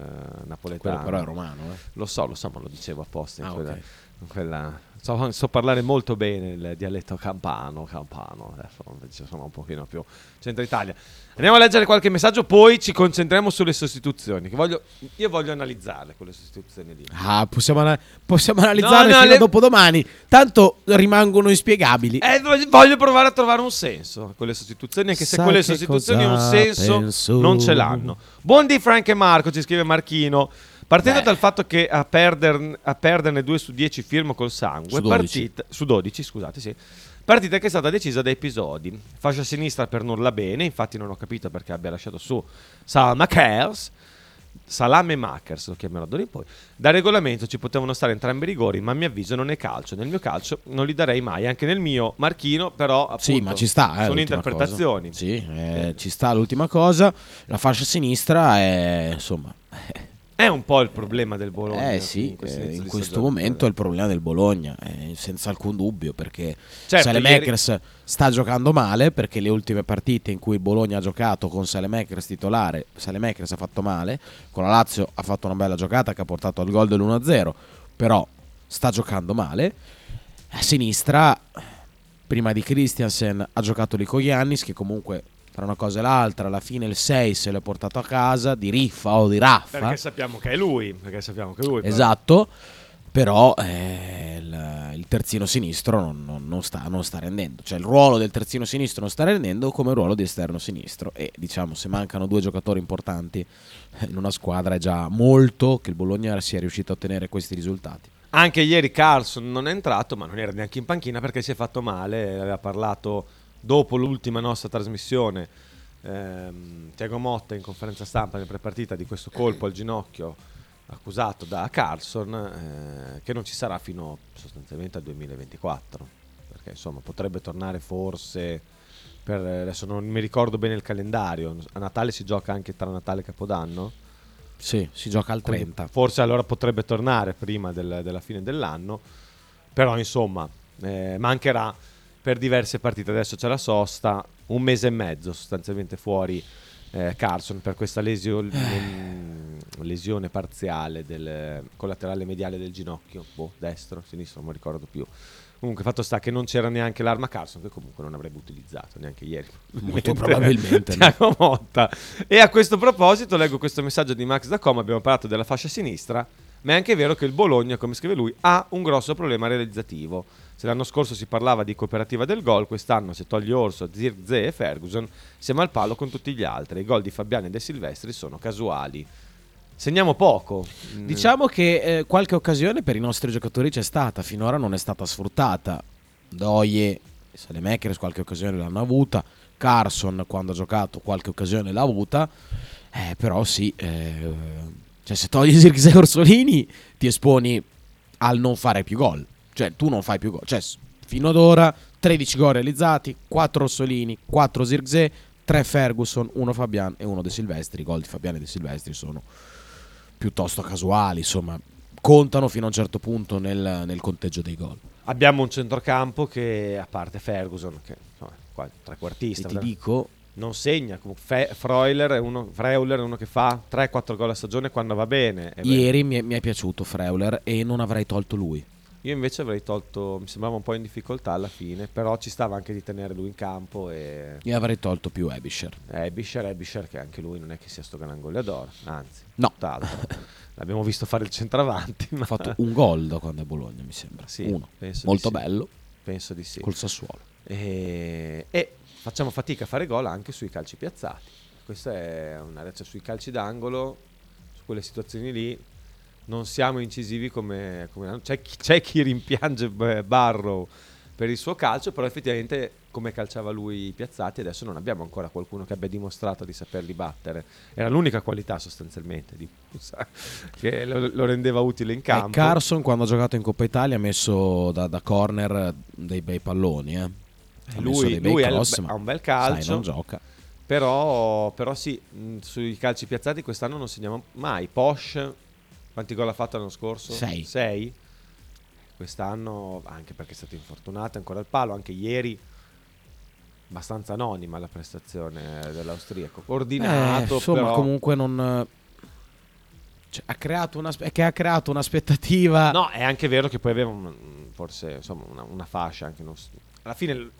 napoletano. Quello però è romano, eh. Lo so, lo so, ma lo dicevo apposta in Ah, quella, ok. in quella- So, so parlare molto bene il dialetto campano, campano, adesso invece sono un pochino più centro Italia. Andiamo a leggere qualche messaggio, poi ci concentriamo sulle sostituzioni. Che voglio, io voglio analizzarle quelle sostituzioni lì. Ah, possiamo, ana- possiamo analizzarle No, no, fino le- a dopodomani. Tanto rimangono inspiegabili. Eh, voglio- provare a trovare un senso a quelle sostituzioni, anche se Sai quelle sostituzioni un senso penso? non ce l'hanno. Buondì Frank e Marco, ci scrive Marchino. Partendo Beh. dal fatto che a, perderne, a perderne 2 su 10 firmo col sangue, Su 12. partita, su 12, scusate, sì. Partita che è stata decisa da episodi. Fascia sinistra per nulla bene, infatti non ho capito perché abbia lasciato su Salma Kers. Salame Makers lo chiamerò d'ora in poi. Da regolamento ci potevano stare entrambi i rigori, ma a mio avviso non è calcio. Nel mio calcio non li darei mai, anche nel mio Marchino, però appunto, Sì, ma ci sta. Eh, sono interpretazioni. cosa. Sì, eh, ci sta l'ultima cosa. La fascia sinistra è insomma. È un po' il problema del Bologna. Eh sì, in questo eh, in questo momento è il problema del Bologna, eh, senza alcun dubbio, perché Certo, Salemakers sta giocando male, perché le ultime partite in cui il Bologna ha giocato con Salemakers titolare, Salemakers ha fatto male, con la Lazio ha fatto una bella giocata che ha portato al gol dell'1-0, però sta giocando male. A sinistra, prima di Christiansen, ha giocato Lico Giannis, che comunque tra una cosa e l'altra, alla fine il 6 se l'è portato a casa, di riffa o di raffa. Perché sappiamo che è lui. Perché sappiamo che è lui. Esatto, però eh, il, il terzino sinistro non, non- non sta, non sta rendendo, cioè il ruolo del terzino sinistro non sta rendendo come il ruolo di esterno sinistro e diciamo se mancano due giocatori importanti in una squadra è già molto che il Bologna sia riuscito a ottenere questi risultati. Anche ieri Carlson non è entrato, ma non era neanche in panchina perché si è fatto male. Aveva parlato dopo l'ultima nostra trasmissione. ehm, Tiago Motta in conferenza stampa nel prepartita di questo colpo al ginocchio accusato da Carlson, eh, che non ci sarà fino sostanzialmente al 2024. Perché insomma potrebbe tornare forse. Per, adesso non mi ricordo bene il calendario. A Natale si gioca anche tra Natale e Capodanno. Sì, si gioca al Quindi 30. Forse allora potrebbe tornare prima del- della fine dell'anno. Però insomma, eh, mancherà per diverse partite. Adesso c'è la sosta, un mese e mezzo sostanzialmente fuori eh, Carson per questa lesio- lem- lesione parziale del collaterale mediale del ginocchio, boh, destro, sinistro, non mi ricordo più. Comunque, fatto sta che non c'era neanche l'arma Carson, che comunque non avrebbe utilizzato neanche ieri. Molto probabilmente. Tiago Motta. E a questo proposito, leggo questo messaggio di Max da Coma. Abbiamo parlato della fascia sinistra, ma è anche vero che il Bologna, come scrive lui, ha un grosso problema realizzativo. Se l'anno scorso si parlava di cooperativa del gol, quest'anno se togli Orso, Zirze e Ferguson, siamo al palo con tutti gli altri. I gol di Fabiani e De Silvestri sono casuali. Segniamo poco. Mm. Diciamo che eh, qualche occasione per i nostri giocatori c'è stata, finora non è stata sfruttata. Doie Salemakers qualche occasione l'hanno avuta, Carson quando ha giocato qualche occasione l'ha avuta, eh, però sì, eh, cioè se togli Zirkzee e Orsolini ti esponi al non fare più gol, cioè tu non fai più gol, cioè fino ad ora 13 gol realizzati, 4 Orsolini, 4 Zirkzee, 3 Ferguson, 1 Fabian e 1 De Silvestri, i gol di Fabiani e De Silvestri sono piuttosto casuali, insomma, contano fino a un certo punto nel, nel conteggio dei gol. Abbiamo un centrocampo che, a parte Ferguson, che insomma, qua, E trequartista, ti dico, non segna. Fe- Freuler è uno, Freuler è uno che fa 3-4 gol a stagione quando va bene. Ieri mi è, mi è piaciuto Freuler e non avrei tolto lui. Io invece avrei tolto, mi sembrava un po' in difficoltà alla fine, però ci stava anche di tenere lui in campo e Io avrei tolto più Ebisher. eh, Bisher, Ebisher che anche lui non è che sia sto gran goleador, anzi, No. tutt'altro. L'abbiamo visto fare il centravanti, ma Ha fatto un gol da quando è a Bologna, mi sembra. Sì, Uno. Molto sì. bello, penso di sì. col Sassuolo. E, e facciamo fatica a fare gol anche sui calci piazzati. Questa è una cioè, sui calci d'angolo, su quelle situazioni lì non siamo incisivi come, come- c'è, chi, c'è chi rimpiange eh, Barrow per il suo calcio, però effettivamente come calciava lui i piazzati adesso non abbiamo ancora qualcuno che abbia dimostrato di saperli battere. Era l'unica qualità sostanzialmente di Musa che lo, lo rendeva utile in E campo. Carson quando ha giocato in Coppa Italia ha messo da, da corner dei bei palloni. Eh. Messo lui lui cross, ha un bel sai, calcio. non gioca. Però, però sì, mh, sui calci piazzati quest'anno non segniamo mai. Posh Quanti gol ha fatto l'anno scorso? Sei. Sei? Quest'anno, anche perché è stato infortunato, ancora al palo, anche ieri abbastanza anonima la prestazione dell'austriaco. Ordinato, Eh, insomma, però... comunque non. cioè, ha creato una, che ha creato un'aspettativa. No, è anche vero che poi aveva un- forse insomma, una, una fascia anche non alla fine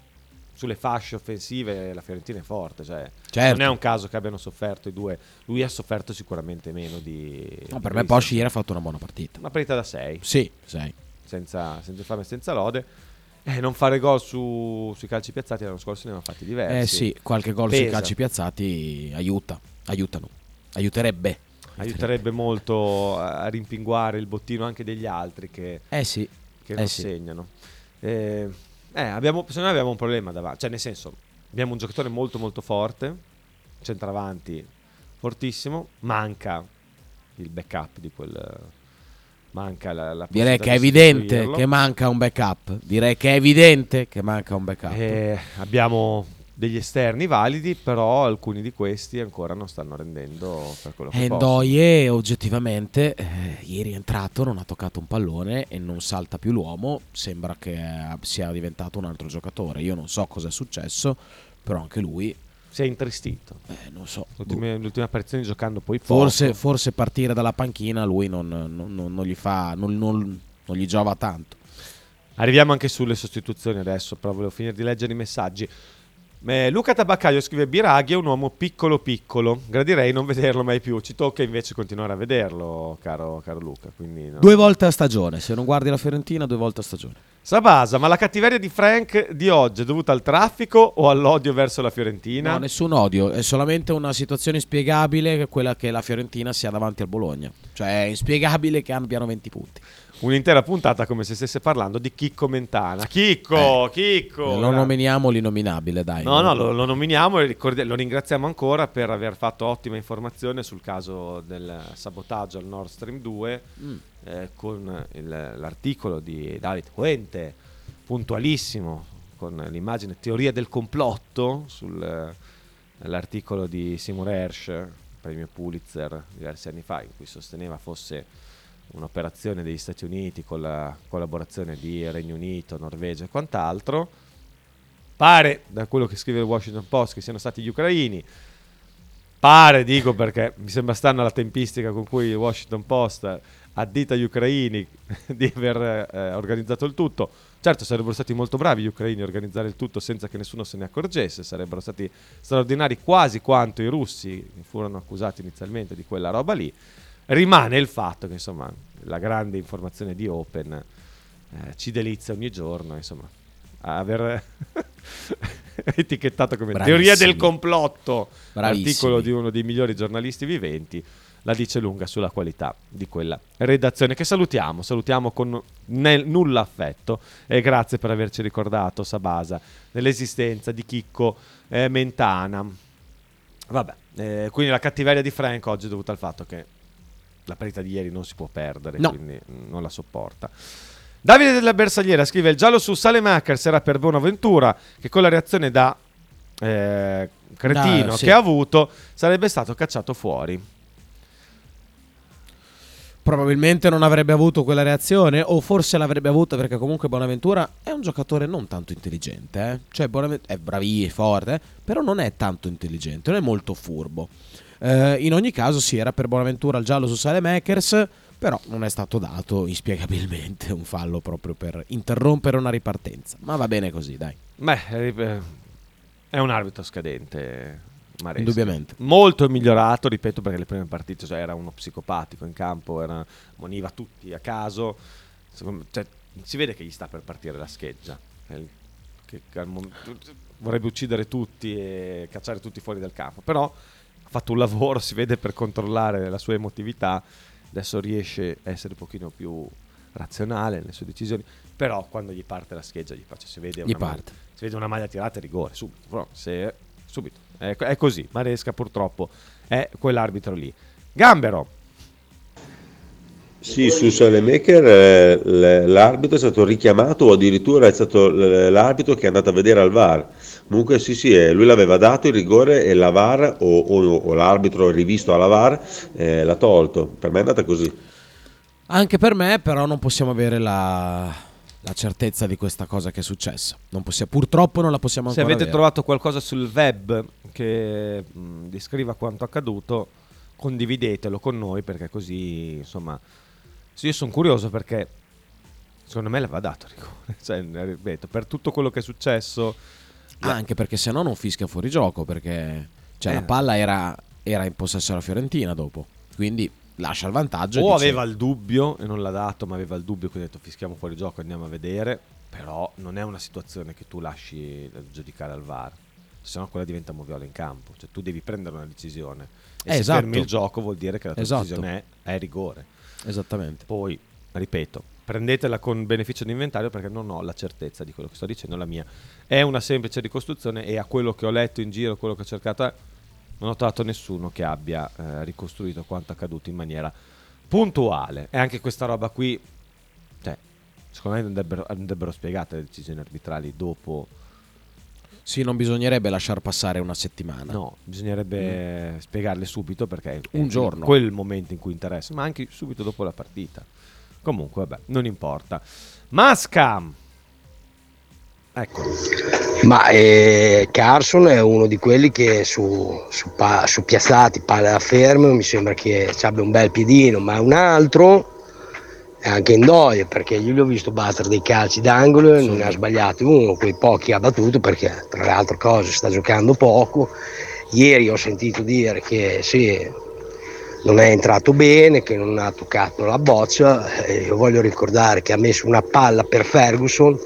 sulle fasce offensive la Fiorentina è forte, cioè Certo. non è un caso che abbiano sofferto i due. Lui ha sofferto sicuramente meno di No, per di me Posci ieri ha fatto una buona partita. Una partita da 6, Sì, sei. senza, senza fame e senza lode. Eh, non fare gol su- sui calci piazzati l'anno scorso ne hanno fatti diversi. Eh sì, qualche gol sui Pesa. calci piazzati aiuta. Aiutano. Aiuterebbe. Aiuterebbe molto a rimpinguare il bottino anche degli altri che, Eh sì. che Eh non sì. segnano. Eh, eh, abbiamo, secondo me abbiamo un problema davanti, cioè nel senso abbiamo un giocatore molto molto forte, centravanti fortissimo, manca il backup di quel... Manca la, la Direi che è evidente che manca un backup. Direi che è evidente che manca un backup. Eh, abbiamo degli esterni validi, però alcuni di questi ancora non stanno rendendo per quello che E possono. Ndoye oggettivamente eh, ieri è entrato, non ha toccato un pallone e non salta più l'uomo, sembra che eh, sia diventato un altro giocatore. Io non so cosa è successo, però anche lui, Si è intristito. eh, non so. L'ultima, l'ultima apparizione giocando poi. Forse, forse partire dalla panchina lui non, non- non- non gli fa, non, non- non gli giova tanto. Arriviamo anche sulle sostituzioni adesso, però volevo finire di leggere i messaggi. Eh, Luca Tabaccaio scrive Biraghi è un uomo piccolo piccolo, gradirei non vederlo mai più, ci tocca invece continuare a vederlo, caro, caro Luca. Quindi no. Due volte a stagione, se non guardi la Fiorentina, due volte a stagione. Sabasa, ma la cattiveria di Frank di oggi è dovuta al traffico o all'odio verso la Fiorentina? No, nessun odio, è solamente una situazione inspiegabile, quella che la Fiorentina sia davanti al Bologna. Cioè è inspiegabile che abbiano 20 punti. Un'intera puntata come se stesse parlando di Chicco Mentana. Chicco, Chicco! Eh, lo nominiamo l'inominabile, dai. No, no, lo, lo nominiamo e lo ringraziamo ancora per aver fatto ottima informazione sul caso del sabotaggio al Nord Stream 2 Mm. eh, con il- l'articolo di David Puente, puntualissimo, con l'immagine teoria del complotto sull'articolo di Seymour Hersh, premio Pulitzer diversi anni fa, in cui sosteneva fosse un'operazione degli Stati Uniti con la collaborazione di Regno Unito, Norvegia e quant'altro. Pare, da quello che scrive il Washington Post, che siano stati gli ucraini. Pare, dico perché mi sembra strana la tempistica con cui il Washington Post addita agli ucraini di aver eh, organizzato il tutto. Certo, sarebbero stati molto bravi gli ucraini a organizzare il tutto senza che nessuno se ne accorgesse, sarebbero stati straordinari quasi quanto i russi che furono accusati inizialmente di quella roba lì. Rimane il fatto che insomma la grande informazione di Open eh, ci delizia ogni giorno, insomma, aver etichettato come Bravissimi. teoria del complotto Bravissimi. l'articolo di uno dei migliori giornalisti viventi la dice lunga sulla qualità di quella redazione che salutiamo, salutiamo con nel- nulla affetto e grazie per averci ricordato Sabasa dell'esistenza di Chicco eh, Mentana. Vabbè, eh, quindi la cattiveria di Frank oggi è dovuta al fatto che la partita di ieri non si può perdere, No. quindi non la sopporta. Davide della Bersagliera scrive il giallo su Salemakers era per Bonaventura che con la reazione da eh, cretino Ah, sì. che ha avuto sarebbe stato cacciato fuori. Probabilmente non avrebbe avuto quella reazione, o forse l'avrebbe avuta perché comunque Bonaventura è un giocatore non tanto intelligente. eh. Cioè, Bonaventura è bravissimo, è forte, eh, però non è tanto intelligente, non è molto furbo. Eh, in ogni caso, sì, era per Bonaventura il giallo su Salemakers, però non è stato dato inspiegabilmente un fallo proprio per interrompere una ripartenza. Ma va bene così, dai. Beh, eh, è un arbitro scadente. Maresca. Indubbiamente. Molto migliorato, ripeto, perché le prime partite cioè, era uno psicopatico in campo, era, moniva tutti a caso. Cioè, si vede che gli sta per partire la scheggia. Che- che vorrebbe uccidere tutti e cacciare tutti fuori dal campo. Però ha fatto un lavoro, si vede, per controllare la sua emotività. Adesso riesce a essere un pochino più razionale nelle sue decisioni. Però quando gli parte la scheggia, gli, faccio, si vede Gli una maglia- si vede una maglia tirata e rigore subito. Però se- subito. È, è così. Maresca purtroppo è quell'arbitro lì. Gambero. Sì, su Salemaker eh, l'arbitro è stato richiamato o addirittura è stato l'arbitro che è andato a vedere al VAR. Comunque sì, sì, eh, lui l'aveva dato il rigore e la VAR o, o- o l'arbitro rivisto alla VAR eh, l'ha tolto. Per me è andata così. Anche per me, però, non possiamo avere la, la certezza di questa cosa che è successa. Non possia- purtroppo non la possiamo Se ancora avete avere. trovato qualcosa sul web che mh, descriva quanto accaduto, condividetelo con noi perché così, insomma, sì, io sono curioso perché secondo me l'aveva dato rigore. Cioè, ripeto, per tutto quello che è successo, Ah, anche perché se no non fischia fuori gioco. Perché cioè, Eh. la palla era, era in possesso della Fiorentina dopo. Quindi lascia il vantaggio. o dice- aveva il dubbio e non l'ha dato, ma aveva il dubbio, quindi ha detto fischiamo fuori gioco, andiamo a vedere. Però non è una situazione che tu lasci da giudicare al VAR, se no quella diventa moviola in campo. Cioè tu devi prendere una decisione. E Eh, se esatto. fermi il gioco vuol dire che la tua Esatto. decisione è, è rigore. Esattamente. Poi, ripeto, prendetela con beneficio di inventario perché non ho la certezza di quello che sto dicendo, la mia è una semplice ricostruzione e a quello che ho letto in giro, quello che ho cercato, non ho trovato nessuno che abbia eh, ricostruito quanto accaduto in maniera puntuale. E anche questa roba qui, cioè, secondo me andrebbero, andrebbero spiegate le decisioni arbitrali dopo. Sì, non bisognerebbe lasciar passare una settimana. No, bisognerebbe spiegarle subito perché è Un giorno. quel momento in cui interessa, ma anche subito dopo la partita. Comunque, vabbè, non importa. Mascam! Ecco, Ma eh, Carson è uno di quelli che su, su, pa- su piazzati, palla fermo, mi sembra che abbia un bel piedino, ma un altro anche in doie perché io gli ho visto battere dei calci d'angolo e non ne ha sbagliato uno, quei pochi ha battuto perché tra le altre cose sta giocando poco. Ieri ho sentito dire che sì, non è entrato bene, che non ha toccato la boccia. io voglio ricordare che ha messo una palla per Ferguson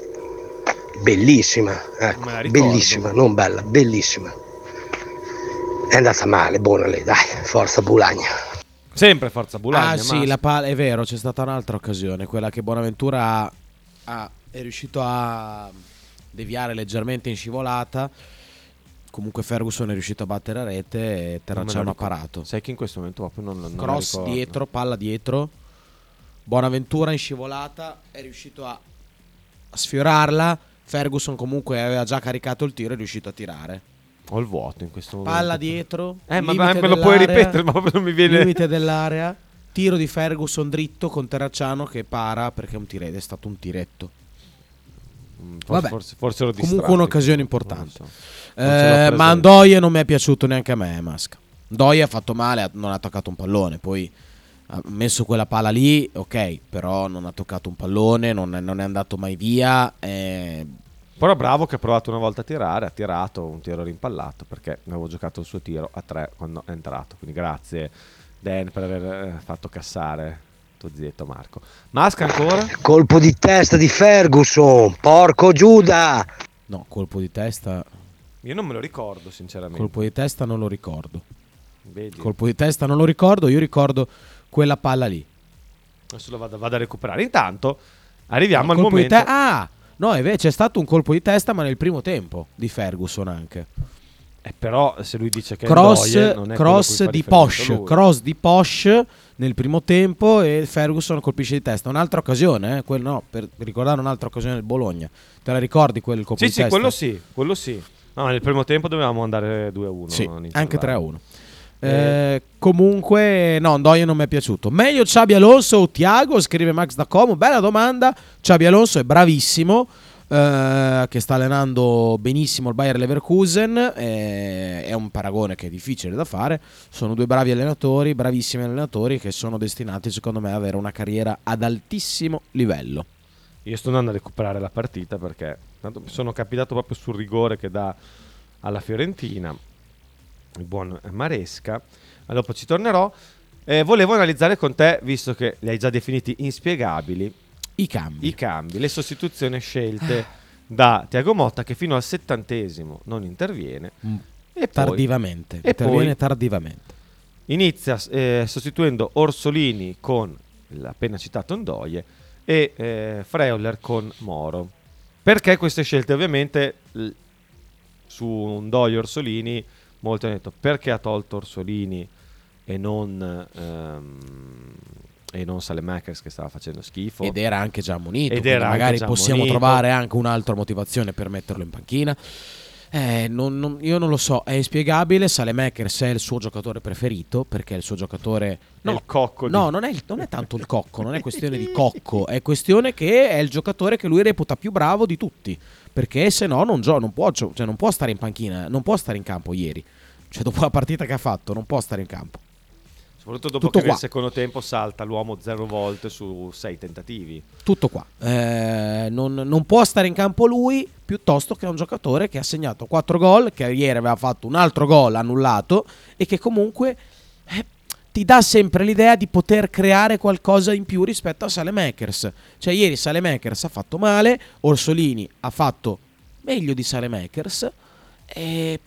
bellissima, ecco, bellissima, non bella, bellissima. È andata male, buona lei, dai, forza Bulagna. Sempre Forza Bulagna. ah, sì, la palla è vero, c'è stata un'altra occasione, quella che Bonaventura ha- è riuscito a deviare leggermente in scivolata. Comunque Ferguson è riuscito a battere a rete e Terracciano ha parato. Sai che in questo momento proprio non, non Cross dietro, palla dietro. Bonaventura in scivolata è riuscito a, a sfiorarla. Ferguson comunque aveva già caricato il tiro e è riuscito a tirare. Ho il vuoto in questo momento. Palla dietro. Eh, ma me lo puoi ripetere, ma non mi viene... Limite dell'area. Tiro di Ferguson dritto con Terracciano che para perché è un tiretto, è stato un tiretto. Mm, Forse, Vabbè. forse, forse ero Comunque un'occasione Non lo importante. so. Non Eh, ma Andoie non mi è piaciuto neanche a me, Masca. Andoie ha fatto male, non ha toccato un pallone, poi ha messo quella palla lì, ok, però non ha toccato un pallone, non è, non è andato mai via. eh, Però bravo che ha provato una volta a tirare, ha tirato un tiro rimpallato perché avevo giocato il suo tiro a tre quando è entrato. Quindi grazie Dan per aver eh, fatto cassare tuo zietto Marco. Masca ancora? Colpo di testa di Ferguson, porco Giuda! no, colpo di testa, Io non me lo ricordo sinceramente. colpo di testa non lo ricordo. Vedi? Colpo di testa non lo ricordo, io ricordo quella palla lì. Adesso lo vado, vado a recuperare. Intanto arriviamo al Colpo di momento... te- ah, no, invece c'è stato un colpo di testa, ma nel primo tempo di Ferguson anche. Eh, però se lui dice che cross, è è cross di Posh, cross di Posh nel primo tempo e Ferguson colpisce di testa. Un'altra occasione, eh, quel- no, per ricordare un'altra occasione del Bologna. Te la ricordi quel colpo Sì, di sì, testa? quello sì, quello sì. No, nel primo tempo dovevamo andare 2-1. Sì, anche intervallo. 3-1. Eh, comunque, no, Ndoye non mi è piaciuto. Meglio Xabi Alonso o Tiago? Scrive Max da Como. Bella domanda. Xabi Alonso è bravissimo. eh, che sta allenando benissimo il Bayer Leverkusen. eh, è un paragone che è difficile da fare. Sono due bravi allenatori, bravissimi allenatori che sono destinati, secondo me, ad avere una carriera ad altissimo livello. Io sto andando a recuperare la partita perché tanto sono capitato proprio sul rigore che dà alla Fiorentina, il buon Maresca. Ma dopo ci tornerò. Eh, volevo analizzare con te, visto che li hai già definiti inspiegabili, I cambi. i cambi, le sostituzioni scelte da Tiago Motta che fino al settantesimo non interviene. Mm, E poi tardivamente. e interviene poi- tardivamente. inizia eh, sostituendo Orsolini con l'appena citato Ndoye e eh, Freuler con Moro. Perché queste scelte? Ovviamente l- su Ndoye e Orsolini molti hanno detto perché ha tolto Orsolini e non, ehm, e non Salemakers che stava facendo schifo. Ed era anche già ammonito. Ed era magari possiamo ammonito. trovare anche un'altra motivazione per metterlo in panchina. Eh, non- non- io non lo so, è inspiegabile. Salemakers è il suo giocatore preferito perché è il suo giocatore. No, il cocco di- No, non è, il- non è tanto il cocco, non è questione di cocco, è questione che è il giocatore che lui reputa più bravo di tutti. Perché se no non, gio- non, può, cioè non può stare in panchina, non può stare in campo ieri. Cioè, dopo la partita che ha fatto, non può stare in campo. Soprattutto dopo Tutto che nel qua. secondo tempo salta l'uomo zero volte su sei tentativi. Tutto qua. Eh, non, non può stare in campo lui piuttosto che un giocatore che ha segnato 4 gol, che ieri aveva fatto un altro gol annullato e che comunque ti dà sempre l'idea di poter creare qualcosa in più rispetto a Salemakers. Cioè ieri Salemakers ha fatto male, Orsolini ha fatto meglio di Salemakers e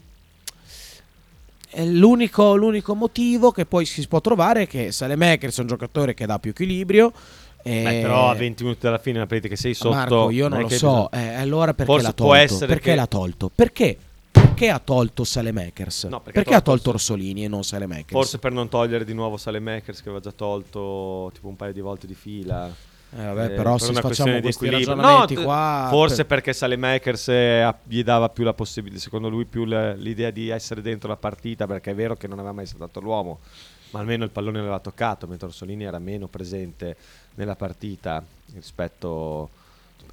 è l'unico, l'unico motivo che poi si può trovare è che Salemakers è un giocatore che dà più equilibrio. e- Beh, però a 20 minuti dalla fine, una partita che sei sotto. Marco, io non lo so. Eh, allora perché Forse l'ha può tolto? essere Perché che- l'ha tolto? Perché? Perché ha tolto Salemakers? No, perché perché ha ha tolto- tolto Orsolini e non Salemakers? Forse per non togliere di nuovo Salemakers che aveva già tolto tipo un paio di volte di fila. Eh, vabbè, Eh, però per se una facciamo questi equilibrio. ragionamenti No, qua, Forse per- perché Salemakers eh, gli dava più la possibilità, secondo lui, più l'idea di essere dentro la partita, perché è vero che non aveva mai saltato l'uomo, ma almeno il pallone l'aveva toccato, mentre Orsolini era meno presente nella partita rispetto,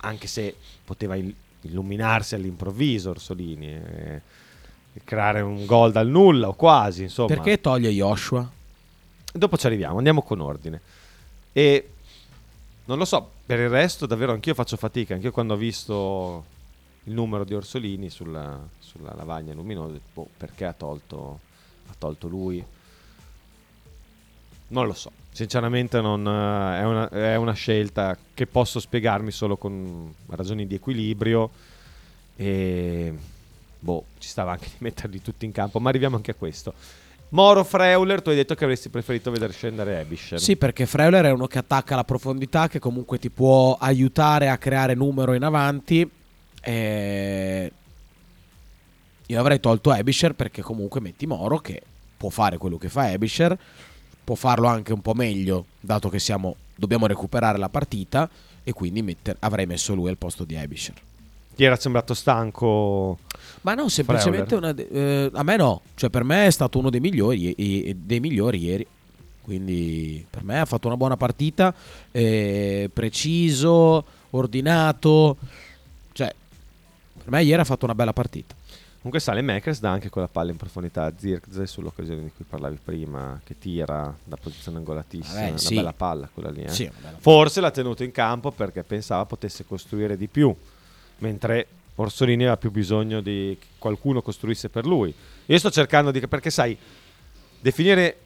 anche se poteva il- illuminarsi all'improvviso Orsolini e, e creare un gol dal nulla o quasi, insomma. Perché toglie Joshua? Dopo ci arriviamo, andiamo con ordine. E non lo so, per il resto davvero anch'io faccio fatica, anch'io quando ho visto il numero di Orsolini sulla, sulla lavagna luminosa, boh, perché ha tolto, ha tolto lui? Non lo so, sinceramente non, eh, è, una, è una scelta che posso spiegarmi solo con ragioni di equilibrio e boh, ci stava anche di metterli tutti in campo, ma arriviamo anche a questo. Moro Freuler, tu hai detto che avresti preferito vedere scendere Ebischer. Sì, perché Freuler è uno che attacca la profondità, che comunque ti può aiutare a creare numero in avanti. E... Io avrei tolto Ebisher perché comunque metti Moro che può fare quello che fa Ebisher, può farlo anche un po' meglio, dato che siamo, dobbiamo recuperare la partita e quindi metter- avrei messo lui al posto di Ebisher. Ti era sembrato stanco? Ma no, semplicemente una eh, a me no, cioè per me è stato uno dei migliori, e- e- dei migliori ieri. Quindi per me ha fatto una buona partita, eh, preciso, ordinato. Cioè, per me ieri ha fatto una bella partita. Comunque Sale Makers dà anche quella palla in profondità a Zirkzee sull'occasione di cui parlavi prima, che tira da posizione angolatissima, Vabbè, una sì. bella palla quella lì. eh. Sì, bella Forse l'ha tenuto in campo perché pensava potesse costruire di più, mentre Orsolini aveva più bisogno di che qualcuno costruisse per lui. Io sto cercando di... perché sai, definire...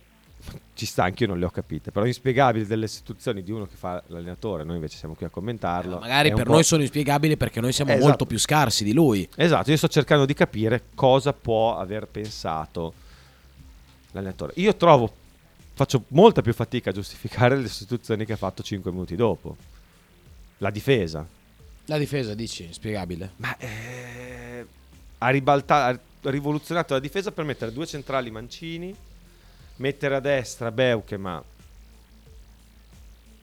Ci sta, anche io non le ho capite, però inspiegabili delle istituzioni di uno che fa l'allenatore, noi invece siamo qui a commentarlo. Magari è un per noi sono inspiegabili perché noi siamo Esatto. molto più scarsi di lui. Esatto, io sto cercando di capire cosa può aver pensato l'allenatore. Io trovo, faccio molta più fatica a giustificare le sostituzioni che ha fatto 5 minuti dopo. La difesa. La difesa, dici, inspiegabile. Ma eh, ha, ribalta- ha rivoluzionato la difesa per mettere due centrali mancini, mettere a destra Beukema.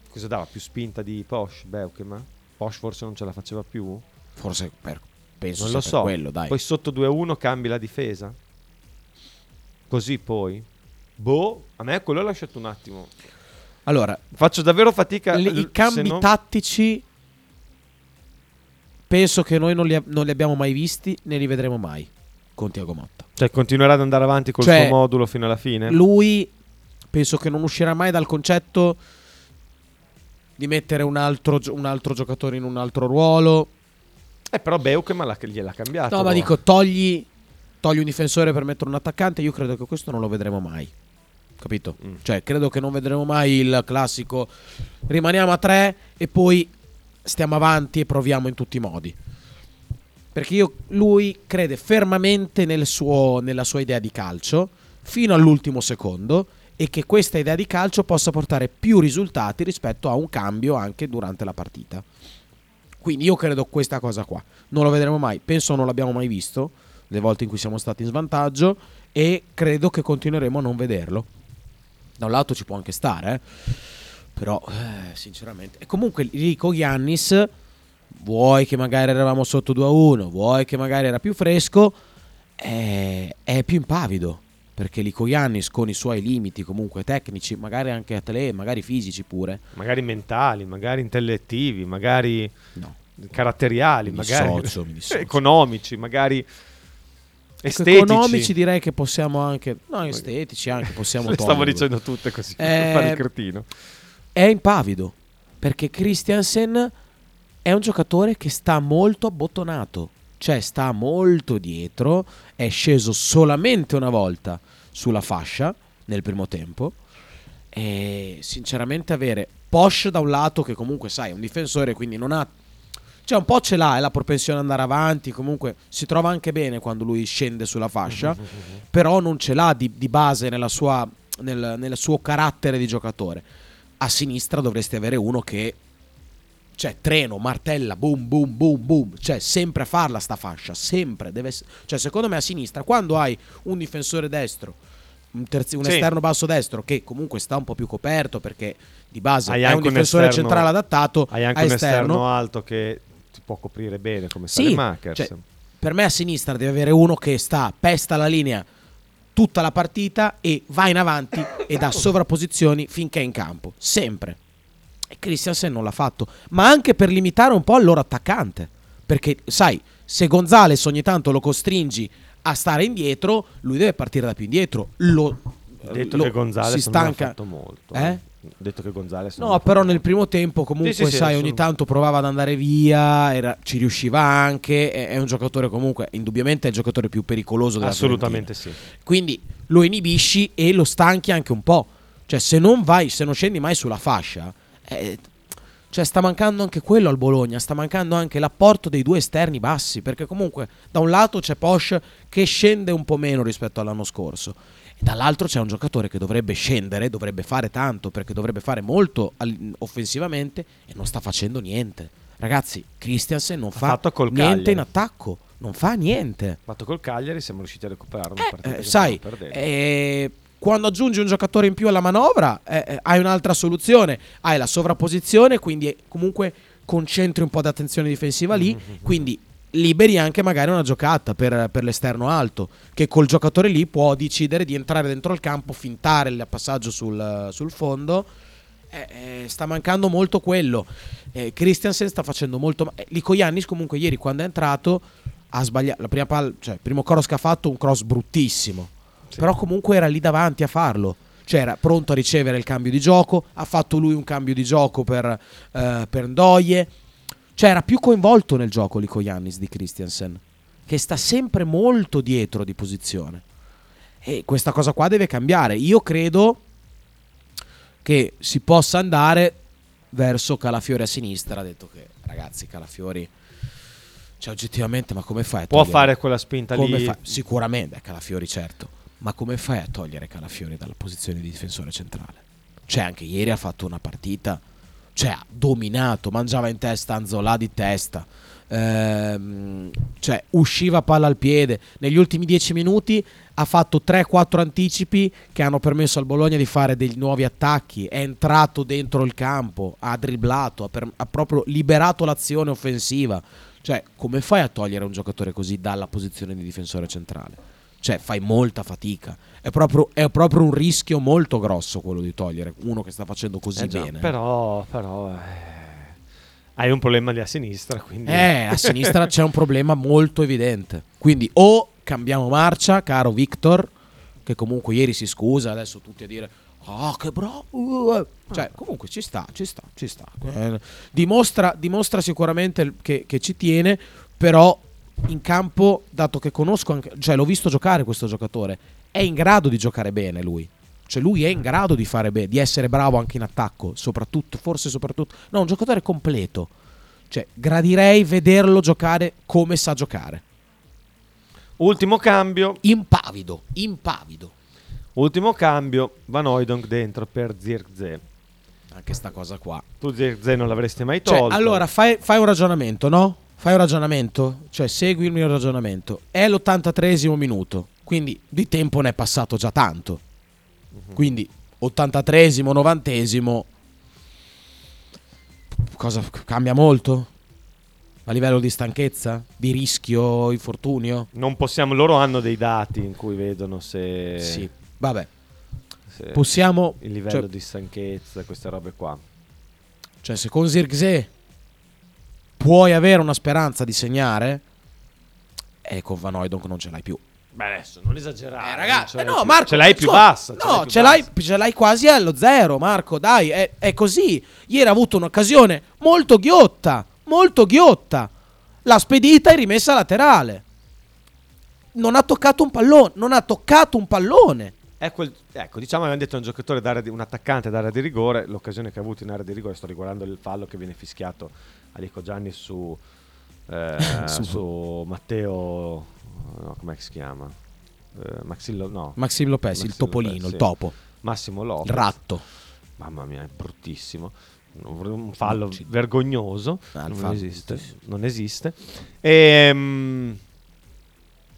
Cosa dava? Più spinta di Posh, Beukema? Posh forse non ce la faceva più? Forse per, penso non lo so. quello, dai. Poi sotto 2-1 cambi la difesa? Così poi? Boh, a me quello l'ha lasciato un attimo. Allora, Faccio davvero fatica. Le- l- I cambi se no- tattici penso che noi non li, non li abbiamo mai visti né li vedremo mai con Tiago Motta. Cioè, continuerà ad andare avanti col Cioè, suo modulo fino alla fine? Lui penso che non uscirà mai dal concetto di mettere un altro, un altro giocatore in un altro ruolo. Eh, però Beukema l'ha- gliel'ha cambiato. No, ma dico, togli, togli un difensore per mettere un attaccante. Io credo che questo non lo vedremo mai. Capito? Mm. Cioè, credo che non vedremo mai il classico rimaniamo a tre e poi stiamo avanti e proviamo in tutti i modi. Perché io, lui crede fermamente nel suo- nella sua idea di calcio fino all'ultimo secondo e che questa idea di calcio possa portare più risultati rispetto a un cambio anche durante la partita. Quindi io credo questa cosa qua. Non lo vedremo mai, penso non l'abbiamo mai visto le volte in cui siamo stati in svantaggio e credo che continueremo a non vederlo. Da un lato ci può anche stare, eh. però eh, sinceramente... E comunque con Giannis, vuoi che magari eravamo sotto 2-1, vuoi che magari era più fresco, è, è più impavido. Perché Lico Iannis con i suoi limiti comunque tecnici, magari anche atleti, magari fisici pure. Magari mentali, magari intellettivi, magari No. caratteriali, Mi magari dissocio, mi dissocio. economici, magari Ecco, estetici. economici direi che possiamo anche... No, estetici anche possiamo Le stavo dicendo tutte così per Eh, fare il cretino. è impavido perché Christiansen è un giocatore che sta molto abbottonato, cioè sta molto dietro, è sceso solamente una volta sulla fascia nel primo tempo e sinceramente avere Posh da un lato che comunque sai è un difensore quindi non ha cioè un po' ce l'ha, è la propensione ad andare avanti, comunque si trova anche bene quando lui scende sulla fascia, però non ce l'ha di, di base nella sua, nel, nel suo carattere di giocatore. A sinistra dovresti avere uno che, cioè treno, martella, boom, boom, boom, boom, cioè sempre a farla sta fascia, sempre. Deve, cioè secondo me a sinistra, quando hai un difensore destro, un, terzi- un Sì. esterno basso destro che comunque sta un po' più coperto perché di base Hai è un anche un difensore esterno- centrale adattato, Hai anche a un esterno, esterno alto che ti può coprire bene come Sì, cioè, per me a sinistra deve avere uno che sta, pesta la linea tutta la partita e va in avanti e dà sovrapposizioni finché è in campo, sempre. E Christiansen non l'ha fatto, ma anche per limitare un po' il loro attaccante. Perché, sai, se Gonzales ogni tanto lo costringi a stare indietro, lui deve partire da più indietro. Lo, detto lo- che Gonzales si non stanca. fatto molto. Eh? Detto che Gonzales non No, però nel primo tempo comunque, Sì, sì, sì, sai, ogni tanto provava ad andare via, era- ci riusciva anche, è, è un giocatore comunque, indubbiamente è il giocatore più pericoloso della Assolutamente sì. Fiorentina. Quindi lo inibisci e lo stanchi anche un po'. Cioè se non vai, se non scendi mai sulla fascia, eh, cioè sta mancando anche quello al Bologna, sta mancando anche l'apporto dei due esterni bassi, perché comunque da un lato c'è Posh che scende un po' meno rispetto all'anno scorso. E dall'altro c'è un giocatore che dovrebbe scendere, dovrebbe fare tanto, perché dovrebbe fare molto offensivamente e non sta facendo niente. Ragazzi, Christiansen non fa fatto col niente Cagliari. in attacco, non fa niente. Fatto col Cagliari siamo riusciti a partita Eh, che sai, eh, quando aggiungi un giocatore in più alla manovra, eh, eh, hai un'altra soluzione. Hai la sovrapposizione, quindi comunque concentri un po' di attenzione difensiva lì. Quindi liberi anche magari una giocata per, per l'esterno alto, che col giocatore lì può decidere di entrare dentro il campo, fintare il passaggio sul, sul fondo. Eh, eh, sta mancando molto quello. Eh, Christiansen sta facendo molto. ma- eh, Lico Iannis comunque ieri quando è entrato ha sbagliato la prima palla, cioè il primo cross che ha fatto un cross bruttissimo. Però comunque era lì davanti a farlo. Cioè era pronto a ricevere il cambio di gioco, ha fatto lui un cambio di gioco per, eh, per Ndoye. Cioè era più coinvolto nel gioco Lico Iannis di Christiansen, che sta sempre molto dietro di posizione. E questa cosa qua deve cambiare. Io credo che si possa andare verso Calafiori a sinistra. Ha detto che ragazzi, Calafiori, cioè oggettivamente, ma come fai a Può togliere- fare quella spinta come lì. fa- Sicuramente, Calafiori, certo. Ma come fai a togliere Calafiori dalla posizione di difensore centrale? Cioè, anche ieri ha fatto una partita. Cioè, ha dominato, mangiava in testa Anzola di testa. Ehm, cioè, usciva palla al piede. Negli ultimi dieci minuti ha fatto 3-4 anticipi che hanno permesso al Bologna di fare dei nuovi attacchi. È entrato dentro il campo, ha dribblato, ha, per- ha proprio liberato l'azione offensiva. Cioè, come fai a togliere un giocatore così dalla posizione di difensore centrale? Cioè, fai molta fatica. È proprio, è proprio un rischio molto grosso quello di togliere uno che sta facendo così Eh già, bene. Però, però eh, hai un problema lì a sinistra. Quindi... Eh, a sinistra c'è un problema molto evidente. Quindi o cambiamo marcia, caro Victor, che comunque ieri si scusa, adesso tutti a dire "Ah, che bravo". uh, Cioè, comunque ci sta, ci sta, ci sta. Eh, dimostra, dimostra sicuramente che, che ci tiene, però in campo, dato che conosco anche, cioè l'ho visto giocare questo giocatore, è in grado di giocare bene lui. Cioè lui è in grado di fare bene, di essere bravo anche in attacco, soprattutto, forse soprattutto. No, un giocatore completo. Cioè, gradirei vederlo giocare come sa giocare. Ultimo cambio. Impavido, impavido. Ultimo cambio. Van Hooydonk dentro per Zirkzee. Anche sta cosa qua. Tu Zirkzee non l'avresti mai Cioè, tolto. allora, fai, fai un ragionamento, no? Fai un ragionamento, cioè segui il mio ragionamento. È l'83esimo minuto, quindi di tempo ne è passato già tanto. Quindi 83esimo, 90esimo. Cosa cambia molto? A livello di stanchezza? Di rischio, infortunio? Non possiamo, loro hanno dei dati in cui vedono se... Sì, vabbè. se Possiamo... Il livello cioè- di stanchezza, queste robe qua. Cioè, se con Zirkzee puoi avere una speranza di segnare, e con Van Hooydonk non ce l'hai più. Beh, adesso non esagerare. Eh, ragazzi, eh, l'hai no, Marco, Ce l'hai più scusa, bassa. ce l'hai No, più ce l'hai, ce l'hai quasi allo zero, Marco. Dai, è, è così. Ieri ha avuto un'occasione molto ghiotta. Molto ghiotta. L'ha spedita e rimessa laterale. Non ha toccato un pallone. Non ha toccato un pallone. Quel- ecco, diciamo abbiamo detto un giocatore d'area di- un attaccante d'area di rigore, l'occasione che ha avuto in area di rigore, sto riguardando il fallo che viene fischiato a Lico Gianni su, eh, Su- su Matteo, no, com'è che si chiama? Eh, Maxillo, no. Maxim Lopez, il Maximo topolino, Lopez, il sì. topo. Massimo Lopez. Il ratto. Mamma mia, è bruttissimo. Un fallo vergognoso. Ah, il non fallo esiste. Non esiste. Ehm,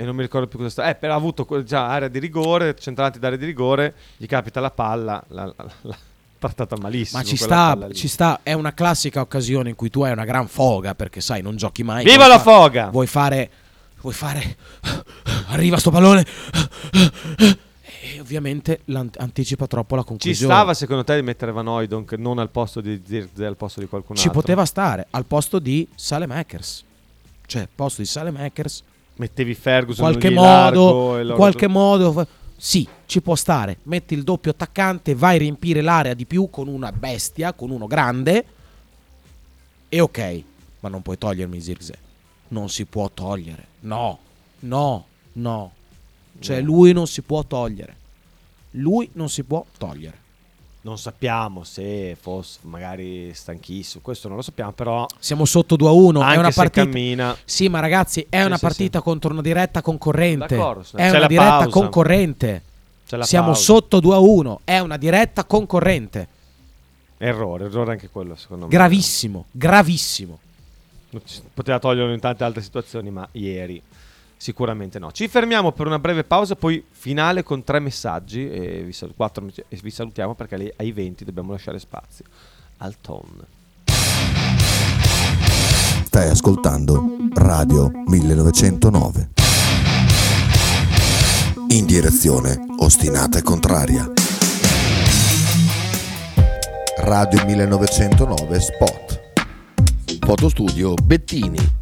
E, non mi ricordo più cosa sta. Eh, però ha avuto già area di rigore, centrati d'area di rigore, gli capita la palla, l'ha- l'ha trattata malissimo. Ma ci sta, ci sta, è una classica occasione in cui tu hai una gran foga perché sai, non giochi mai. Viva la fa- foga! Vuoi fare vuoi fare arriva sto pallone e ovviamente anticipa troppo la Ci conclusione. stava secondo te di mettere Van Hooydonk non al posto di Zirze, al posto di qualcun Ci altro? poteva stare al posto di Salemakers. Cioè, al posto di Salemakers Mettevi Ferguson qualche lì modo, largo qualche modo sì, ci può stare. Metti il doppio attaccante, vai a riempire l'area di più con una bestia, con uno grande. E ok, ma non puoi togliermi Zirkzee. Non si può togliere. No, no, no. Cioè, No. lui non si può togliere. Lui non si può togliere. Non sappiamo se fosse magari stanchissimo, questo non lo sappiamo, però Siamo sotto 2 a 1. anche è una partita. cammina Sì, ma ragazzi, è Sì, una sì, partita contro una diretta concorrente. D'accordo, È una la diretta pausa. concorrente. Siamo pausa. sotto 2 a 1. È una diretta concorrente. Errore, errore anche quello secondo me. Gravissimo, gravissimo. Poteva toglierlo in tante altre situazioni, ma ieri sicuramente no. Ci fermiamo per una breve pausa, poi finale con tre messaggi e vi, sal- quattro, e vi salutiamo perché lì ai 20 dobbiamo lasciare spazio al ton. Stai ascoltando Radio 1909. In direzione ostinata e contraria. Radio 1909 Spot. Fotostudio Bettini,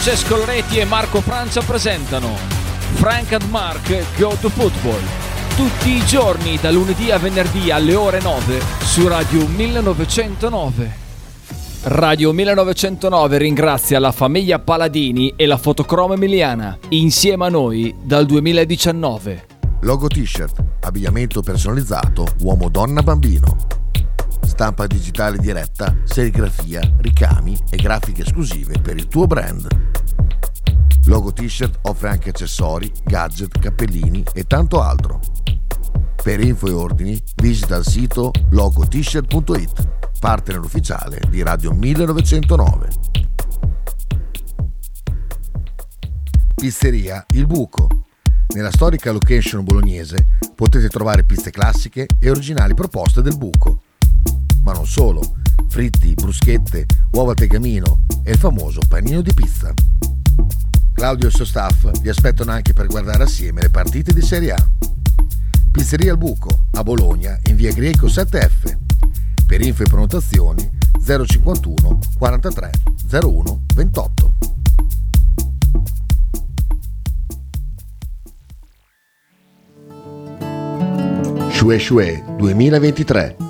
Francesco Loretti e Marco Francia presentano Frank and Mark Go to Football. Tutti i giorni, da lunedì a venerdì alle ore 9 su Radio 1909. Radio 1909 ringrazia la famiglia Paladini e la fotocromo emiliana, insieme a noi dal 2019. Logo t-shirt, abbigliamento personalizzato uomo, donna, bambino. Stampa digitale diretta, serigrafia, ricami e grafiche esclusive per il tuo brand. Logo t-shirt offre anche accessori, gadget, cappellini e tanto altro. Per info e ordini visita il sito logotshirt.it, partner ufficiale di Radio 1909. Pizzeria Il Buco. Nella storica location bolognese potete trovare pizze classiche e originali proposte del buco. Ma non solo, fritti, bruschette, uova tegamino e il famoso panino di pizza. Claudio e il suo staff vi aspettano anche per guardare assieme le partite di Serie A. Pizzeria al Buco, a Bologna, in via Greco 7F. Per info e prenotazioni 051 43 01 28. Shue Shue 2023.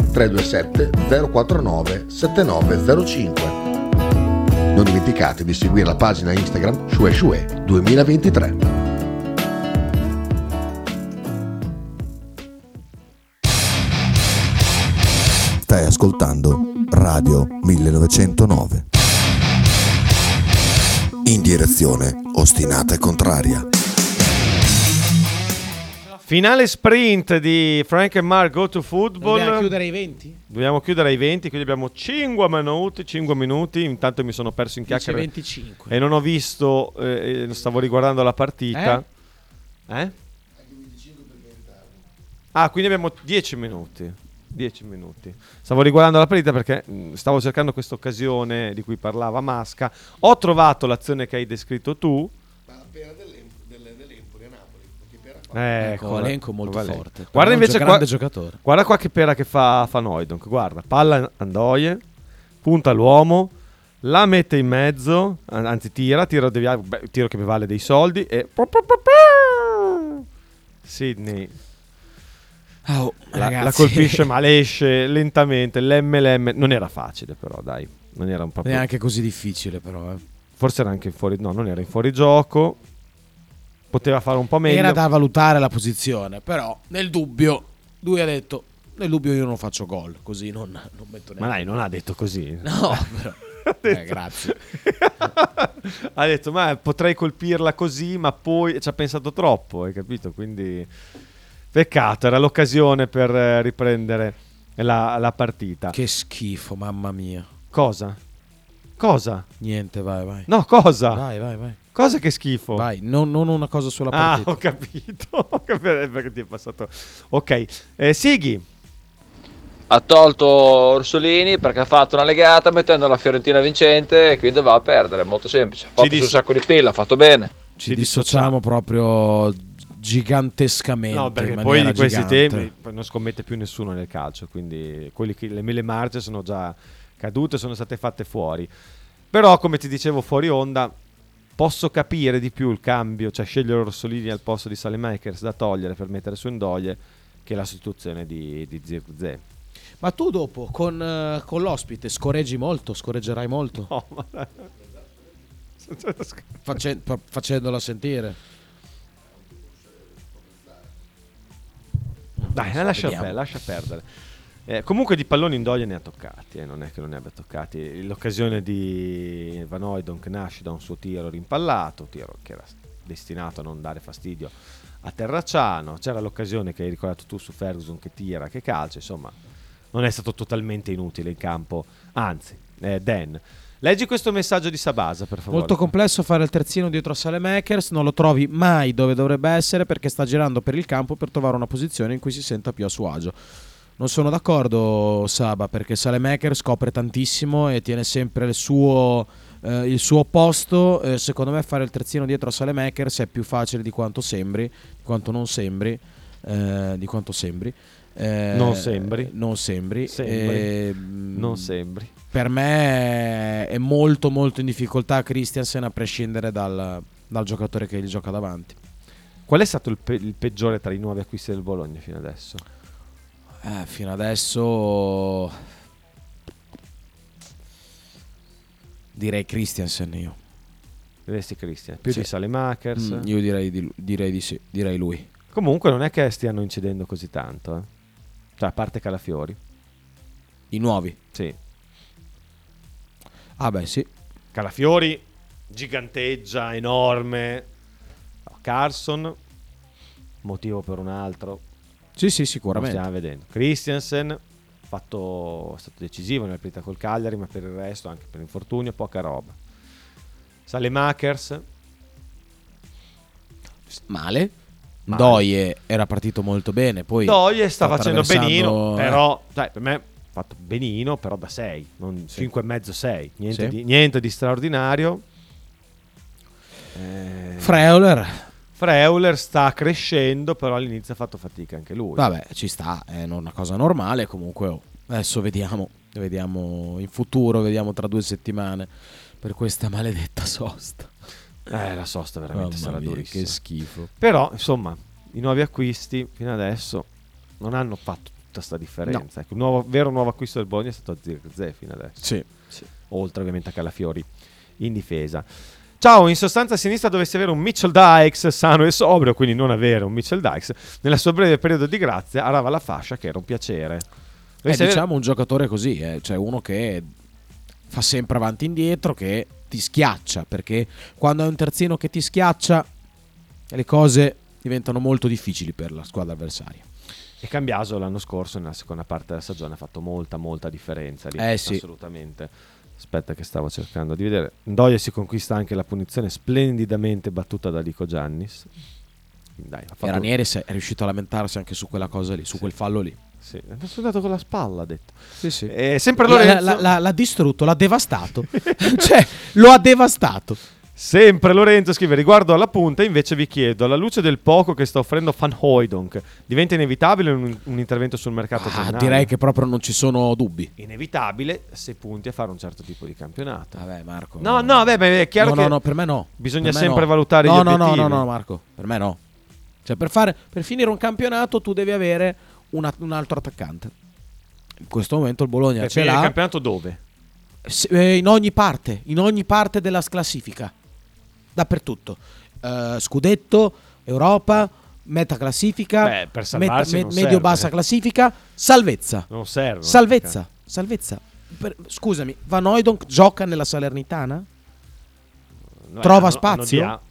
327 049 7905. Non dimenticate di seguire la pagina Instagram Shue Shue 2023. Stai ascoltando Radio 1909. In direzione ostinata e contraria. Finale sprint di Frank e Mark Go to Football. Dobbiamo chiudere i 20? Dobbiamo chiudere ai 20, quindi abbiamo 5 minuti, 5 minuti. Intanto mi sono perso in chiacchiere 25. e non ho visto, eh, eh, stavo riguardando la partita. Eh? Ah, quindi abbiamo 10 minuti. 10 minuti. Stavo riguardando la partita perché mh, stavo cercando questa occasione di cui parlava Masca. Ho trovato l'azione che hai descritto tu. Eh, Ecco, guarda- Alenco molto guarda- forte. Guarda invece qua, giocatore. Guarda qua che pera che fa, fa Noidonk. Guarda, palla Andoie, punta l'uomo, la mette in mezzo, an- anzi tira, tiro, devia- beh, tiro che mi vale dei soldi e... Sidney Oh, la, la colpisce male, esce lentamente, l'MLM non era facile però dai, non era un proprio... Neanche così difficile però. eh. Forse era anche in fuori... No, non era in fuorigioco, poteva fare un po' meglio. Era da valutare la posizione, però nel dubbio lui ha detto nel dubbio io non faccio gol, così non, non metto Ma neanche. dai, non ha detto così. No, però. Ha Eh, detto- grazie. ha detto, ma potrei colpirla così, ma poi ci ha pensato troppo, hai capito? Quindi peccato, era l'occasione per eh, riprendere la, la partita. Che schifo, mamma mia. Cosa? Cosa? Niente, vai, vai. No, cosa? Vai, vai, vai. Cosa che schifo? Vai, non, non una cosa sulla Ah, partita. ho capito. Ho capito perché ti è passato. Ok, eh, Sighi. ha tolto Orsolini perché ha fatto una legata mettendo la Fiorentina vincente e quindi va a perdere, molto semplice. Ha fatto dis- un sacco di pilla, ha fatto bene. Ci dissociamo proprio gigantescamente. No, perché in poi di questi gigante. temi poi non scommette più nessuno nel calcio, quindi quelli che, le mele marce sono già cadute, sono state fatte fuori. Però, come ti dicevo fuori onda, posso capire di più il cambio, cioè scegliere Orsolini al posto di Salemakers da togliere per mettere su Indoie che la sostituzione di, di Zirkzee. Ma tu dopo con, eh, con l'ospite scorreggi molto, scorreggerai molto. No, ma... Face- fa- facendola sentire. Dai, lascia, per- lascia perdere. Eh, comunque di palloni in Doia ne ha toccati, eh, non è che non ne abbia toccati. L'occasione di Van Oydonk nasce da un suo tiro rimpallato, tiro che era destinato a non dare fastidio a Terracciano. C'era l'occasione che hai ricordato tu su Ferguson che tira, che calcia, insomma, non è stato totalmente inutile in campo. Anzi, eh, Dan, leggi questo messaggio di Sabasa, per favore. Molto complesso fare il terzino dietro a Salemakers, non lo trovi mai dove dovrebbe essere perché sta girando per il campo per trovare una posizione in cui si senta più a suo agio. Non sono d'accordo, Saba, perché Salemakers scopre tantissimo e tiene sempre il suo, eh, il suo posto. Eh, secondo me fare il terzino dietro a Salemakers è più facile di quanto sembri, di quanto non sembri, eh, di quanto sembri. Eh, Non sembri. Non sembri. Sembri. Eh, Non sembri. per me è molto molto in difficoltà Christiansen a prescindere dal, dal giocatore che gli gioca davanti. Qual è stato il, pe- il peggiore tra i nuovi acquisti del Bologna fino adesso? Eh, fino adesso direi Christiansen io. Diresti Christian, più Sì. di Salemakers. Mm, io direi di, direi di sì, direi lui. Comunque non è che stiano incidendo così tanto, eh. Cioè, a parte Calafiori. I nuovi. Sì. Ah beh sì. Calafiori giganteggia, enorme. No, Carson, motivo per un altro. Sì sì Lo sicuramente. stiamo vedendo. Christiansen, fatto, è stato decisivo nella partita col Cagliari, ma per il resto, anche per infortunio, poca roba. Salemakers, Male. Male. Doie era partito molto bene, poi Doie sta facendo attraversando- benino, eh. però dai, per me ha fatto benino, però da 6, non 5 e mezzo 6, niente, Sì. di, niente di straordinario. Eh, Freuler. Freuler sta crescendo, però all'inizio ha fatto fatica anche lui. Vabbè, ci sta, è una cosa normale comunque. oh. Adesso vediamo. Vediamo in futuro, vediamo tra due settimane per questa maledetta sosta. Eh, la sosta veramente Mamma sarà mia, durissima. Che schifo. Però, insomma, i nuovi acquisti fino adesso non hanno fatto tutta sta differenza. Ecco, il nuovo- vero nuovo acquisto del Bologna è stato Zirze fino adesso. Sì. Oltre ovviamente a Calafiori in difesa. Ciao, in sostanza a sinistra dovessi avere un Mitchell Dykes sano e sobrio, quindi non avere un Mitchell Dykes. Nella sua breve periodo di grazia arava la fascia che era un piacere. Eh, Dovessi avere- diciamo un giocatore così, eh, cioè uno che fa sempre avanti e indietro, che ti schiaccia, perché quando hai un terzino che ti schiaccia le cose diventano molto difficili per la squadra avversaria. E Cambiaso l'anno scorso, nella seconda parte della stagione, ha fatto molta, molta differenza. lì, Eh sì. Assolutamente. Aspetta, che stavo cercando di vedere. Ndoye si conquista anche la punizione splendidamente battuta da Lico Giannis. Dai, ha E fatto... Ranieri è riuscito a lamentarsi anche su quella cosa lì, su quel fallo lì. Sì, è sudato con la spalla, ha detto. Sì, sì. E sempre L'ha- Lorenzo. l'ha- l'ha- l'ha distrutto, l'ha devastato. cioè, lo ha devastato. Sempre Lorenzo scrive riguardo alla punta invece vi chiedo alla luce del poco che sta offrendo Van Hooydonk diventa inevitabile un, un intervento sul mercato Ah, direi che proprio non ci sono dubbi. inevitabile se punti a fare un certo tipo di campionato Vabbè, Marco. no no beh, beh, è chiaro no, che no, no, per me no. bisogna me sempre no. valutare no, gli no, obiettivi No, no, no, Marco, per me no. Cioè, per, fare, per finire un campionato tu devi avere una- un altro attaccante. In questo momento il Bologna per ce finire il l'ha campionato dove? Se- eh, in ogni parte, in ogni parte della classifica. Dappertutto. Eh, scudetto, Europa, meta classifica, Beh, per salvarsi non serve. medio-bassa classifica, salvezza. non serve Salvezza, salvezza. Per- scusami, Van Hooydonk gioca nella Salernitana? No, Trova hanno- spazio? hanno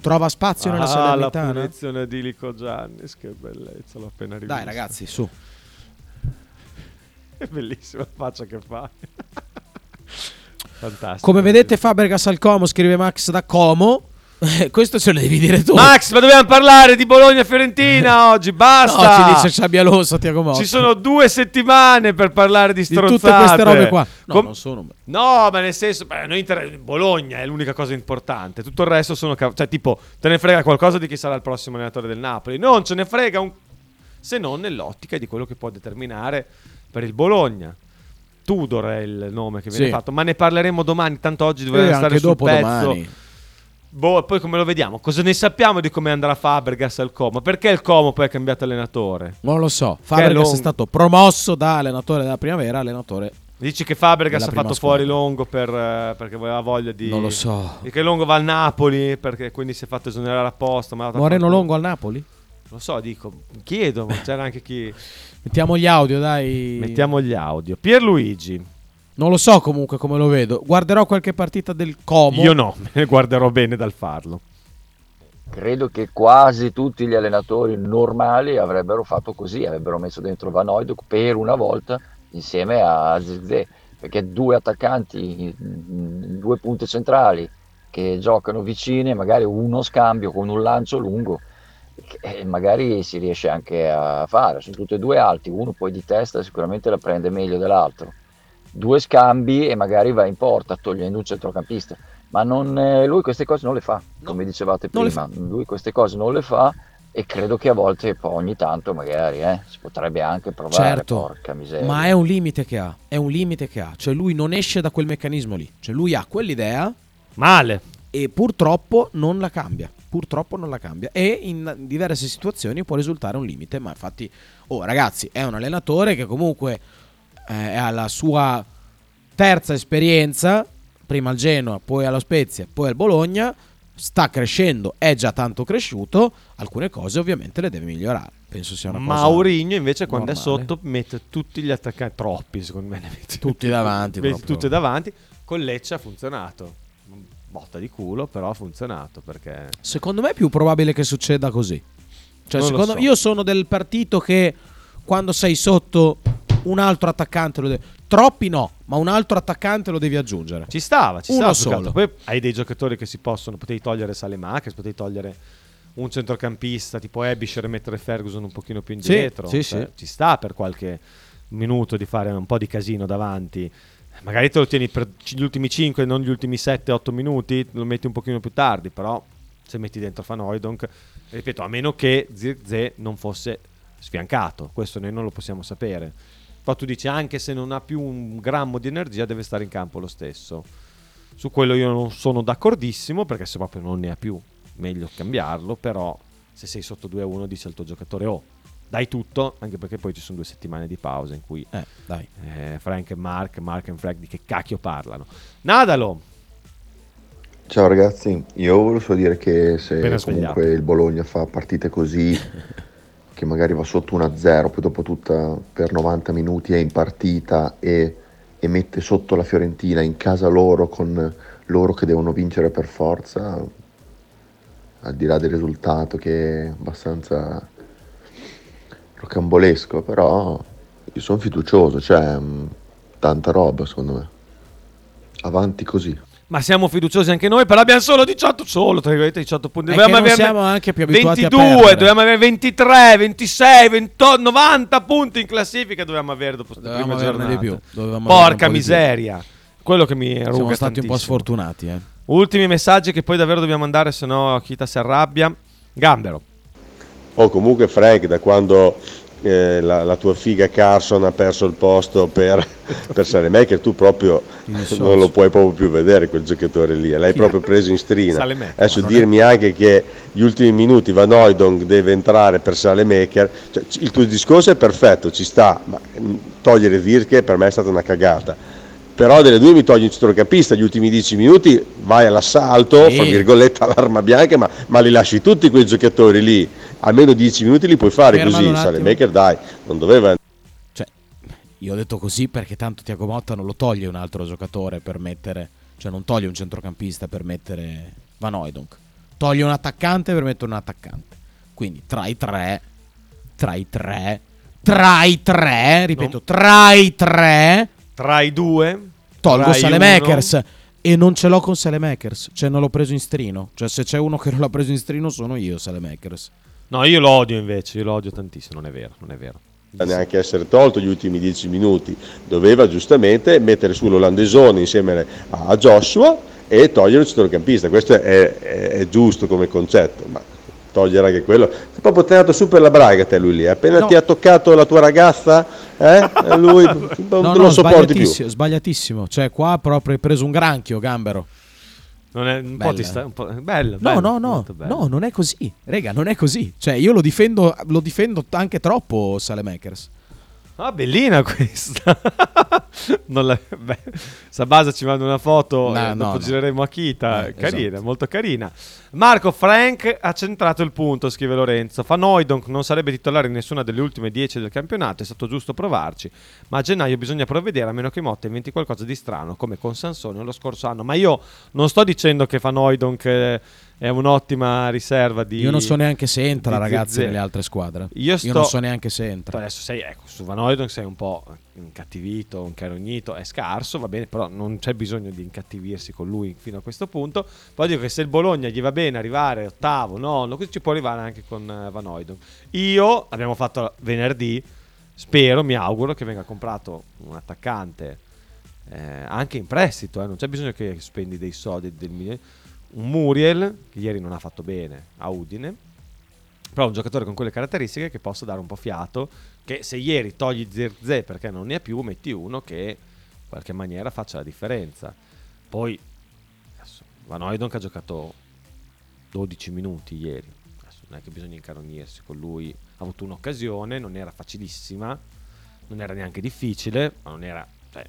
Trova spazio nella ah, la Salernitana? punizione di Lico Giannis che bellezza l'ho appena rivista Dai ragazzi, su. è bellissima la faccia che fa fantastico Come vedete Fabregas al Como, scrive Max da Como. Eh, Questo ce lo devi dire tu. Max, ma dobbiamo parlare di Bologna-Fiorentina oggi, No, basta! ci dice Xabi Alonso, Tiago Motta. Ci sono due settimane per parlare di di stronzate. tutte queste robe qua. No, Com- non sono. No, ma nel senso, beh, noi inter- Bologna è l'unica cosa importante. Tutto il resto sono. ca- cioè, tipo, te ne frega qualcosa di chi sarà il prossimo allenatore del Napoli. Non ce ne frega un. Se non nell'ottica di quello che può determinare per il Bologna. Tudor è il nome che viene Sì. fatto, ma ne parleremo domani. Tanto oggi Eh, doveva stare sul pezzo. domani. Boh, poi come lo vediamo? Cosa ne sappiamo di come andrà Fabregas al Como? Perché il Como poi ha cambiato allenatore? Non lo so. Che è Fabregas lungo. è stato promosso da allenatore della primavera allenatore. Dici che Fabregas ha fatto squadra. fuori Longo per, eh, perché aveva voglia di... Non lo so. E che Longo va al Napoli perché quindi si è fatto esonerare apposta. Moreno Longo al Napoli? Lo so, dico, chiedo, ma c'era anche chi... Mettiamo gli audio, dai. Mettiamo gli audio. Pierluigi, Non lo so comunque come lo vedo. Guarderò qualche partita del Como. io no, me ne guarderò bene dal farlo. Credo che quasi tutti gli allenatori normali avrebbero fatto così, avrebbero messo dentro Van Hooydonk per una volta insieme a Zirkzee, perché due attaccanti, due punte centrali che giocano vicini, magari uno scambio con un lancio lungo, e magari si riesce anche a fare, sono tutti e due alti, uno poi di testa sicuramente la prende meglio dell'altro, due scambi e magari va in porta togliendo un centrocampista ma non, eh, lui queste cose non le fa, come dicevate prima, lui queste cose non le fa e credo che a volte poi ogni tanto magari eh, si potrebbe anche provare, Certo, porca miseria. ma è un limite che ha. È un limite che ha. Cioè lui non esce da quel meccanismo lì. Cioè lui ha quell'idea Male. e purtroppo non la cambia. Purtroppo non la cambia. E in diverse situazioni può risultare un limite. Ma infatti, oh ragazzi, è un allenatore che comunque eh, ha la sua terza esperienza. Prima al Genoa, poi allo Spezia, poi al Bologna. Sta crescendo, è già tanto cresciuto. Alcune cose ovviamente le deve migliorare. Penso sia una cosa. Maurigno invece quando è normale. sotto mette tutti gli attaccanti, troppi secondo me. Tutti davanti, tutti davanti. Con Lecce ha funzionato. Botta di culo, però ha funzionato perché... Secondo me è più probabile che succeda così. Cioè, secondo so. io sono del partito che quando sei sotto un altro attaccante lo devi. Troppi no, ma un altro attaccante lo devi aggiungere. Ci stava, ci Uno stava. solo. Poi hai dei giocatori che si possono, potevi togliere Salemakers, potevi togliere un centrocampista tipo Ebisher e mettere Ferguson un pochino più Sì, indietro. sì, Cioè, sì. Ci sta per qualche minuto di fare un po' di casino davanti. Magari te lo tieni per gli ultimi 5, non gli ultimi 7-8 minuti, lo metti un pochino più tardi, però se metti dentro Van Hooydonk, ripeto, a meno che Zirze non fosse sfiancato, questo noi non lo possiamo sapere. Poi tu dici anche se non ha più un grammo di energia deve stare in campo lo stesso. Su quello io non sono d'accordissimo perché se proprio non ne ha più meglio cambiarlo, però se sei sotto 2-1 dice al tuo giocatore oh dai tutto, anche perché poi ci sono due settimane di pausa in cui eh, eh, Frank e Mark, Mark e Frank di che cacchio parlano. Nadalo! Ciao ragazzi, io volevo solo dire che se Appena comunque svegliato. il Bologna fa partite così, che magari va sotto 1-0, poi dopo tutta per 90 minuti è in partita e, e mette sotto la Fiorentina in casa loro con loro che devono vincere per forza, al di là del risultato che è abbastanza rocambolesco, però io sono fiducioso, cioè mh, tanta roba secondo me. Avanti così. Ma siamo fiduciosi anche noi, però abbiamo solo 18, solo 18 punti. Dovevamo avere siamo anche più abituati 22, dovevamo avere 23, 26, 28, 90 punti in classifica dovevamo avere dopo questa prima giornata. Di più. Porca miseria. Quello che mi ruga Siamo stati tantissimo. un po' sfortunati, eh. Ultimi messaggi che poi davvero dobbiamo andare, se no Kita si arrabbia. Gambero. O comunque Frank, da quando eh, la, la, tua figa Carson ha perso il posto per, per Salemaker, tu proprio non lo puoi proprio più vedere quel giocatore lì, l'hai proprio preso in strina. Adesso dirmi è... anche che gli ultimi minuti Van Oydong deve entrare per Salemaker, cioè, il tuo discorso è perfetto, ci sta, ma mm, togliere Virke per me è stata una cagata però delle due mi togli un centrocampista, gli ultimi dieci minuti vai all'assalto, sì. fra virgolette all'arma bianca, ma, ma, li lasci tutti quei giocatori lì, almeno dieci minuti li puoi fare Fermano così, Salemaker dai, non doveva... Cioè, io ho detto così perché tanto Tiago Motta non lo toglie un altro giocatore per mettere, cioè non toglie un centrocampista per mettere Van Oydonk, toglie un attaccante per mettere un attaccante. Quindi tra i tre, tra i tre, tra i tre, ripeto, no. tra i tre tra i due tolgo Salemakers e non ce l'ho con Salemakers, cioè non l'ho preso in strino. Cioè se c'è uno che non l'ha preso in strino sono io Salemakers. No, io lo odio invece, io lo odio tantissimo, non è vero, non è vero. Neanche essere tolto gli ultimi dieci minuti, doveva giustamente mettere su l'olandesone insieme a Joshua e togliere il centrocampista. Questo è, è, è giusto come concetto, ma togliere anche quello. Sei proprio tirato su per la braga te lui lì. Appena no. ti ha toccato la tua ragazza, eh, lui non no, lo no, sopporti più. Sbagliatissimo. Cioè qua proprio hai preso un granchio, Gambero. Non è un po' ti sta, un po', bello, no, bello, no, no, no, non è così. Rega, non è così. Cioè, io lo difendo, lo difendo anche troppo, Salemakers. Ah, bellina questa. non la... Beh, Sabasa ci manda una foto no, dopo no, gireremo a Kita. Eh, carina, esatto. molto carina. Marco Frank ha centrato il punto, scrive Lorenzo. Fa Noidonk non sarebbe titolare in nessuna delle ultime 10 del campionato, è stato giusto provarci, ma a gennaio bisogna provvedere a meno che Motta inventi qualcosa di strano, come con Sansone lo scorso anno. Ma io non sto dicendo che Fa Noidonk... Eh, è un'ottima riserva di. Io non so neanche se entra, ragazzi, nelle altre squadre. Io, sto... Io, non so neanche se entra. Adesso sei, ecco, su Van Oydon sei un po' incattivito, incarognito, è scarso, va bene, però non c'è bisogno di incattivirsi con lui fino a questo punto. Poi dico che se il Bologna gli va bene arrivare ottavo, nono, così ci può arrivare anche con uh, Van Oydon. Io, abbiamo fatto venerdì, spero, mi auguro che venga comprato un attaccante eh, anche in prestito, eh, non c'è bisogno che spendi dei soldi del milione un Muriel, che ieri non ha fatto bene a Udine, però un giocatore con quelle caratteristiche che possa dare un po' fiato, che se ieri togli Zirze perché non ne ha più, metti uno che in qualche maniera faccia la differenza. Poi Van Oydonk ha giocato 12 minuti ieri, adesso non è che bisogna incarognirsi con lui, ha avuto un'occasione, non era facilissima, non era neanche difficile, ma non era... Cioè,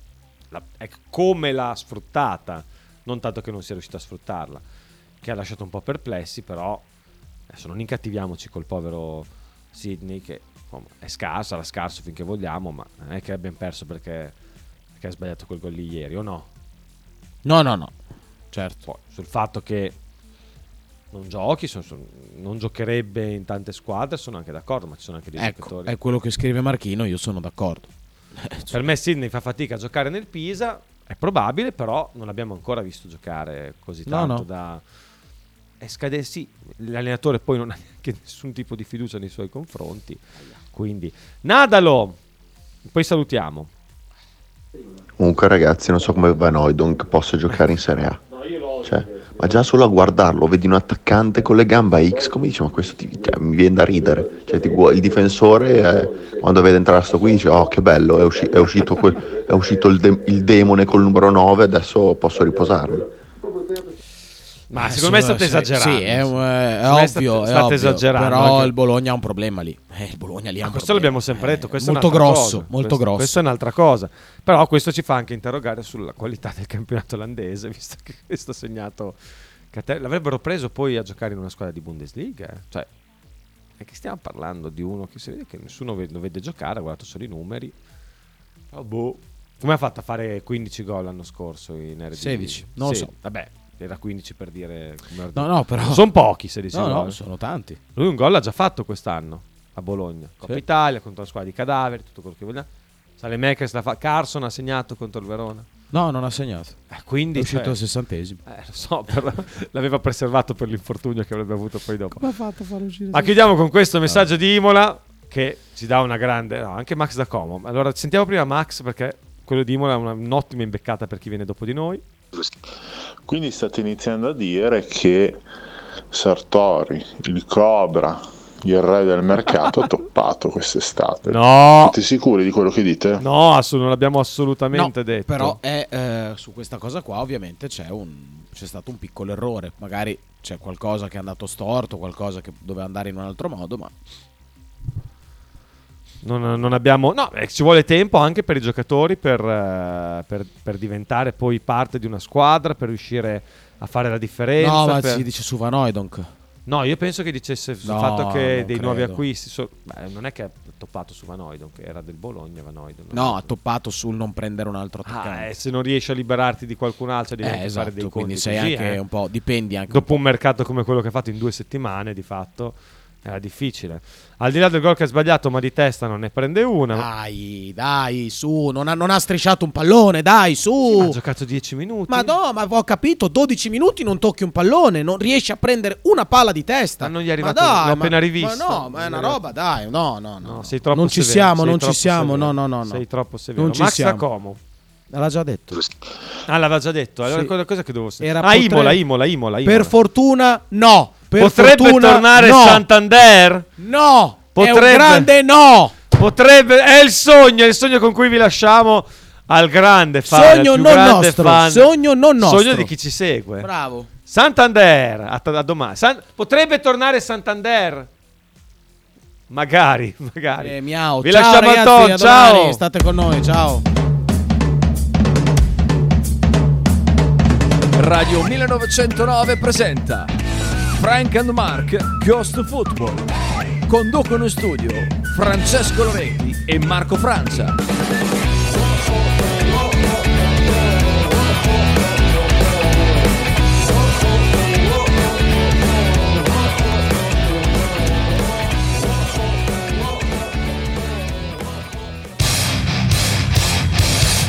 la, è come l'ha sfruttata non tanto che non sia riuscito a sfruttarla, che ha lasciato un po' perplessi, però adesso non incattiviamoci col povero Sidney che insomma, è scarso, sarà scarso finché vogliamo, ma non è che abbiamo perso perché, perché ha sbagliato quel gol lì ieri, o no? No, no, no, certo. Poi, sul fatto che non giochi, sono, sono, non giocherebbe in tante squadre, sono anche d'accordo, ma ci sono anche dei ecco, giocatori. È quello che scrive Marchino, io sono d'accordo. per me Sidney fa fatica a giocare nel Pisa, è probabile, però non abbiamo ancora visto giocare così tanto no, no. da... E scade, sì, l'allenatore poi non ha neanche nessun tipo di fiducia nei suoi confronti. Quindi, Nadalo, poi salutiamo. Comunque ragazzi, non so come Van Oydonk possa giocare in Serie A. Cioè, ma già solo a guardarlo vedi un attaccante con le gambe a X, come dici, ma questo ti, cioè, mi viene da ridere. Cioè, ti, il difensore eh, quando vede entrare sto qui dice, oh che bello, è, usci- è uscito, que- è uscito il, de- il demone col numero 9, adesso posso riposarmi. Ma secondo me è stato esagerato. Sì, è, un- è ovvio, è state ovvio, esagerando. Però anche- il Bologna ha un problema lì. Eh, il Bologna lì ha un questo problema. l'abbiamo sempre detto. Questo è molto un'altra grosso, cosa. molto Questo- grosso. Questo è un'altra cosa. Però questo ci fa anche interrogare sulla qualità del campionato olandese, visto che questo ha segnato. L'avrebbero preso poi a giocare in una squadra di Bundesliga. eh. Cioè, è che stiamo parlando di uno che si vede che nessuno lo vede giocare, ha guardato solo i numeri. Oh, boh. Come ha fatto a fare 15 gol l'anno scorso in Eredivisie? 16, non lo so. Vabbè, era 15 per dire... come- No, no, però- Sono pochi 16 No, gol. no, sono tanti. Lui un gol l'ha già fatto quest'anno a Bologna. Coppa Sì. Italia contro la squadra di cadaveri, tutto quello che vogliamo. Salemekers l'ha fa- Carson ha segnato contro il Verona. No, non ha segnato. Eh, quindi è uscito cioè- al sessantesimo. Eh, lo so, però l'aveva preservato per l'infortunio che avrebbe avuto poi dopo. Come ha fatto a far uscire? Ma chiudiamo con questo messaggio di Imola che ci dà una grande... No, anche Max da Como. Allora, sentiamo prima Max perché quello di Imola è una- un'ottima imbeccata per chi viene dopo di noi. Quindi state iniziando a dire che Sartori, il Cobra, il re del mercato ha toppato quest'estate. No. Siete sicuri di quello che dite? No, assu- non l'abbiamo assolutamente No, detto. Però è, eh, su questa cosa qua ovviamente c'è, un- c'è stato un piccolo errore. Magari c'è qualcosa che è andato storto, qualcosa che doveva andare in un altro modo, ma Non, non abbiamo. No, eh, ci vuole tempo anche per i giocatori per, eh, per- per diventare poi parte di una squadra, per riuscire a fare la differenza. no, ma per- si dice su Van Hooijdonk. No, io penso che dicesse sul No, fatto che dei nuovi credo. acquisti. so- beh, non è che ha toppato su Van Hooijdonk, che era del Bologna. Van Hooijdonk. No, ha toppato sul non prendere un altro attaccante. Ah, eh, se non riesci a liberarti di qualcun altro, devi Eh, esatto, fare dei quindi conti sei così, anche eh. un po'. Dipendi anche. Dopo un mercato come quello che ha fatto in due settimane, di fatto, era difficile. Al di là del gol che ha sbagliato, ma di testa non ne prende una. Dai, dai, su, non ha, non ha strisciato un pallone, dai, su. Ma ha giocato 10 minuti. Ma no, ma ho capito, 12 minuti non tocchi un pallone, non riesci a prendere una palla di testa. Ma non gli è arrivato- Ma dai, l'ho ma- appena rivisto. Ma no, ma è una roba, dai, no, no, no. No, sei troppo non ci severo, siamo, non ci siamo, severo. no, no, no. Sei troppo severo. Non ci Max siamo. Como. L'ha già detto. Ah, l'aveva già detto. Allora, Sì. cosa, cosa che devo Era Ah, potre- Imola, Imola, Imola, Imola. Per fortuna, no. Per Potrebbe fortuna, tornare no. Santander? No. È un Potrebbe. grande no. Potrebbe. È il sogno, è il sogno con cui vi lasciamo al grande fan. Sogno non grande nostro, fan. sogno non nostro. Sogno di chi ci segue. Bravo. Santander. A, a domani. San- potrebbe tornare Santander. Magari, magari. Eh, miau. Vi ciao, lasciamo ragazzi, Anton, ciao. domani, State con noi, ciao. Radio 1909 presenta Frank and Mark Ghost Football. Conducono in studio Francesco Loretti e Marco Francia.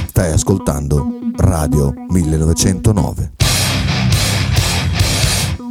Stai ascoltando Radio 1909.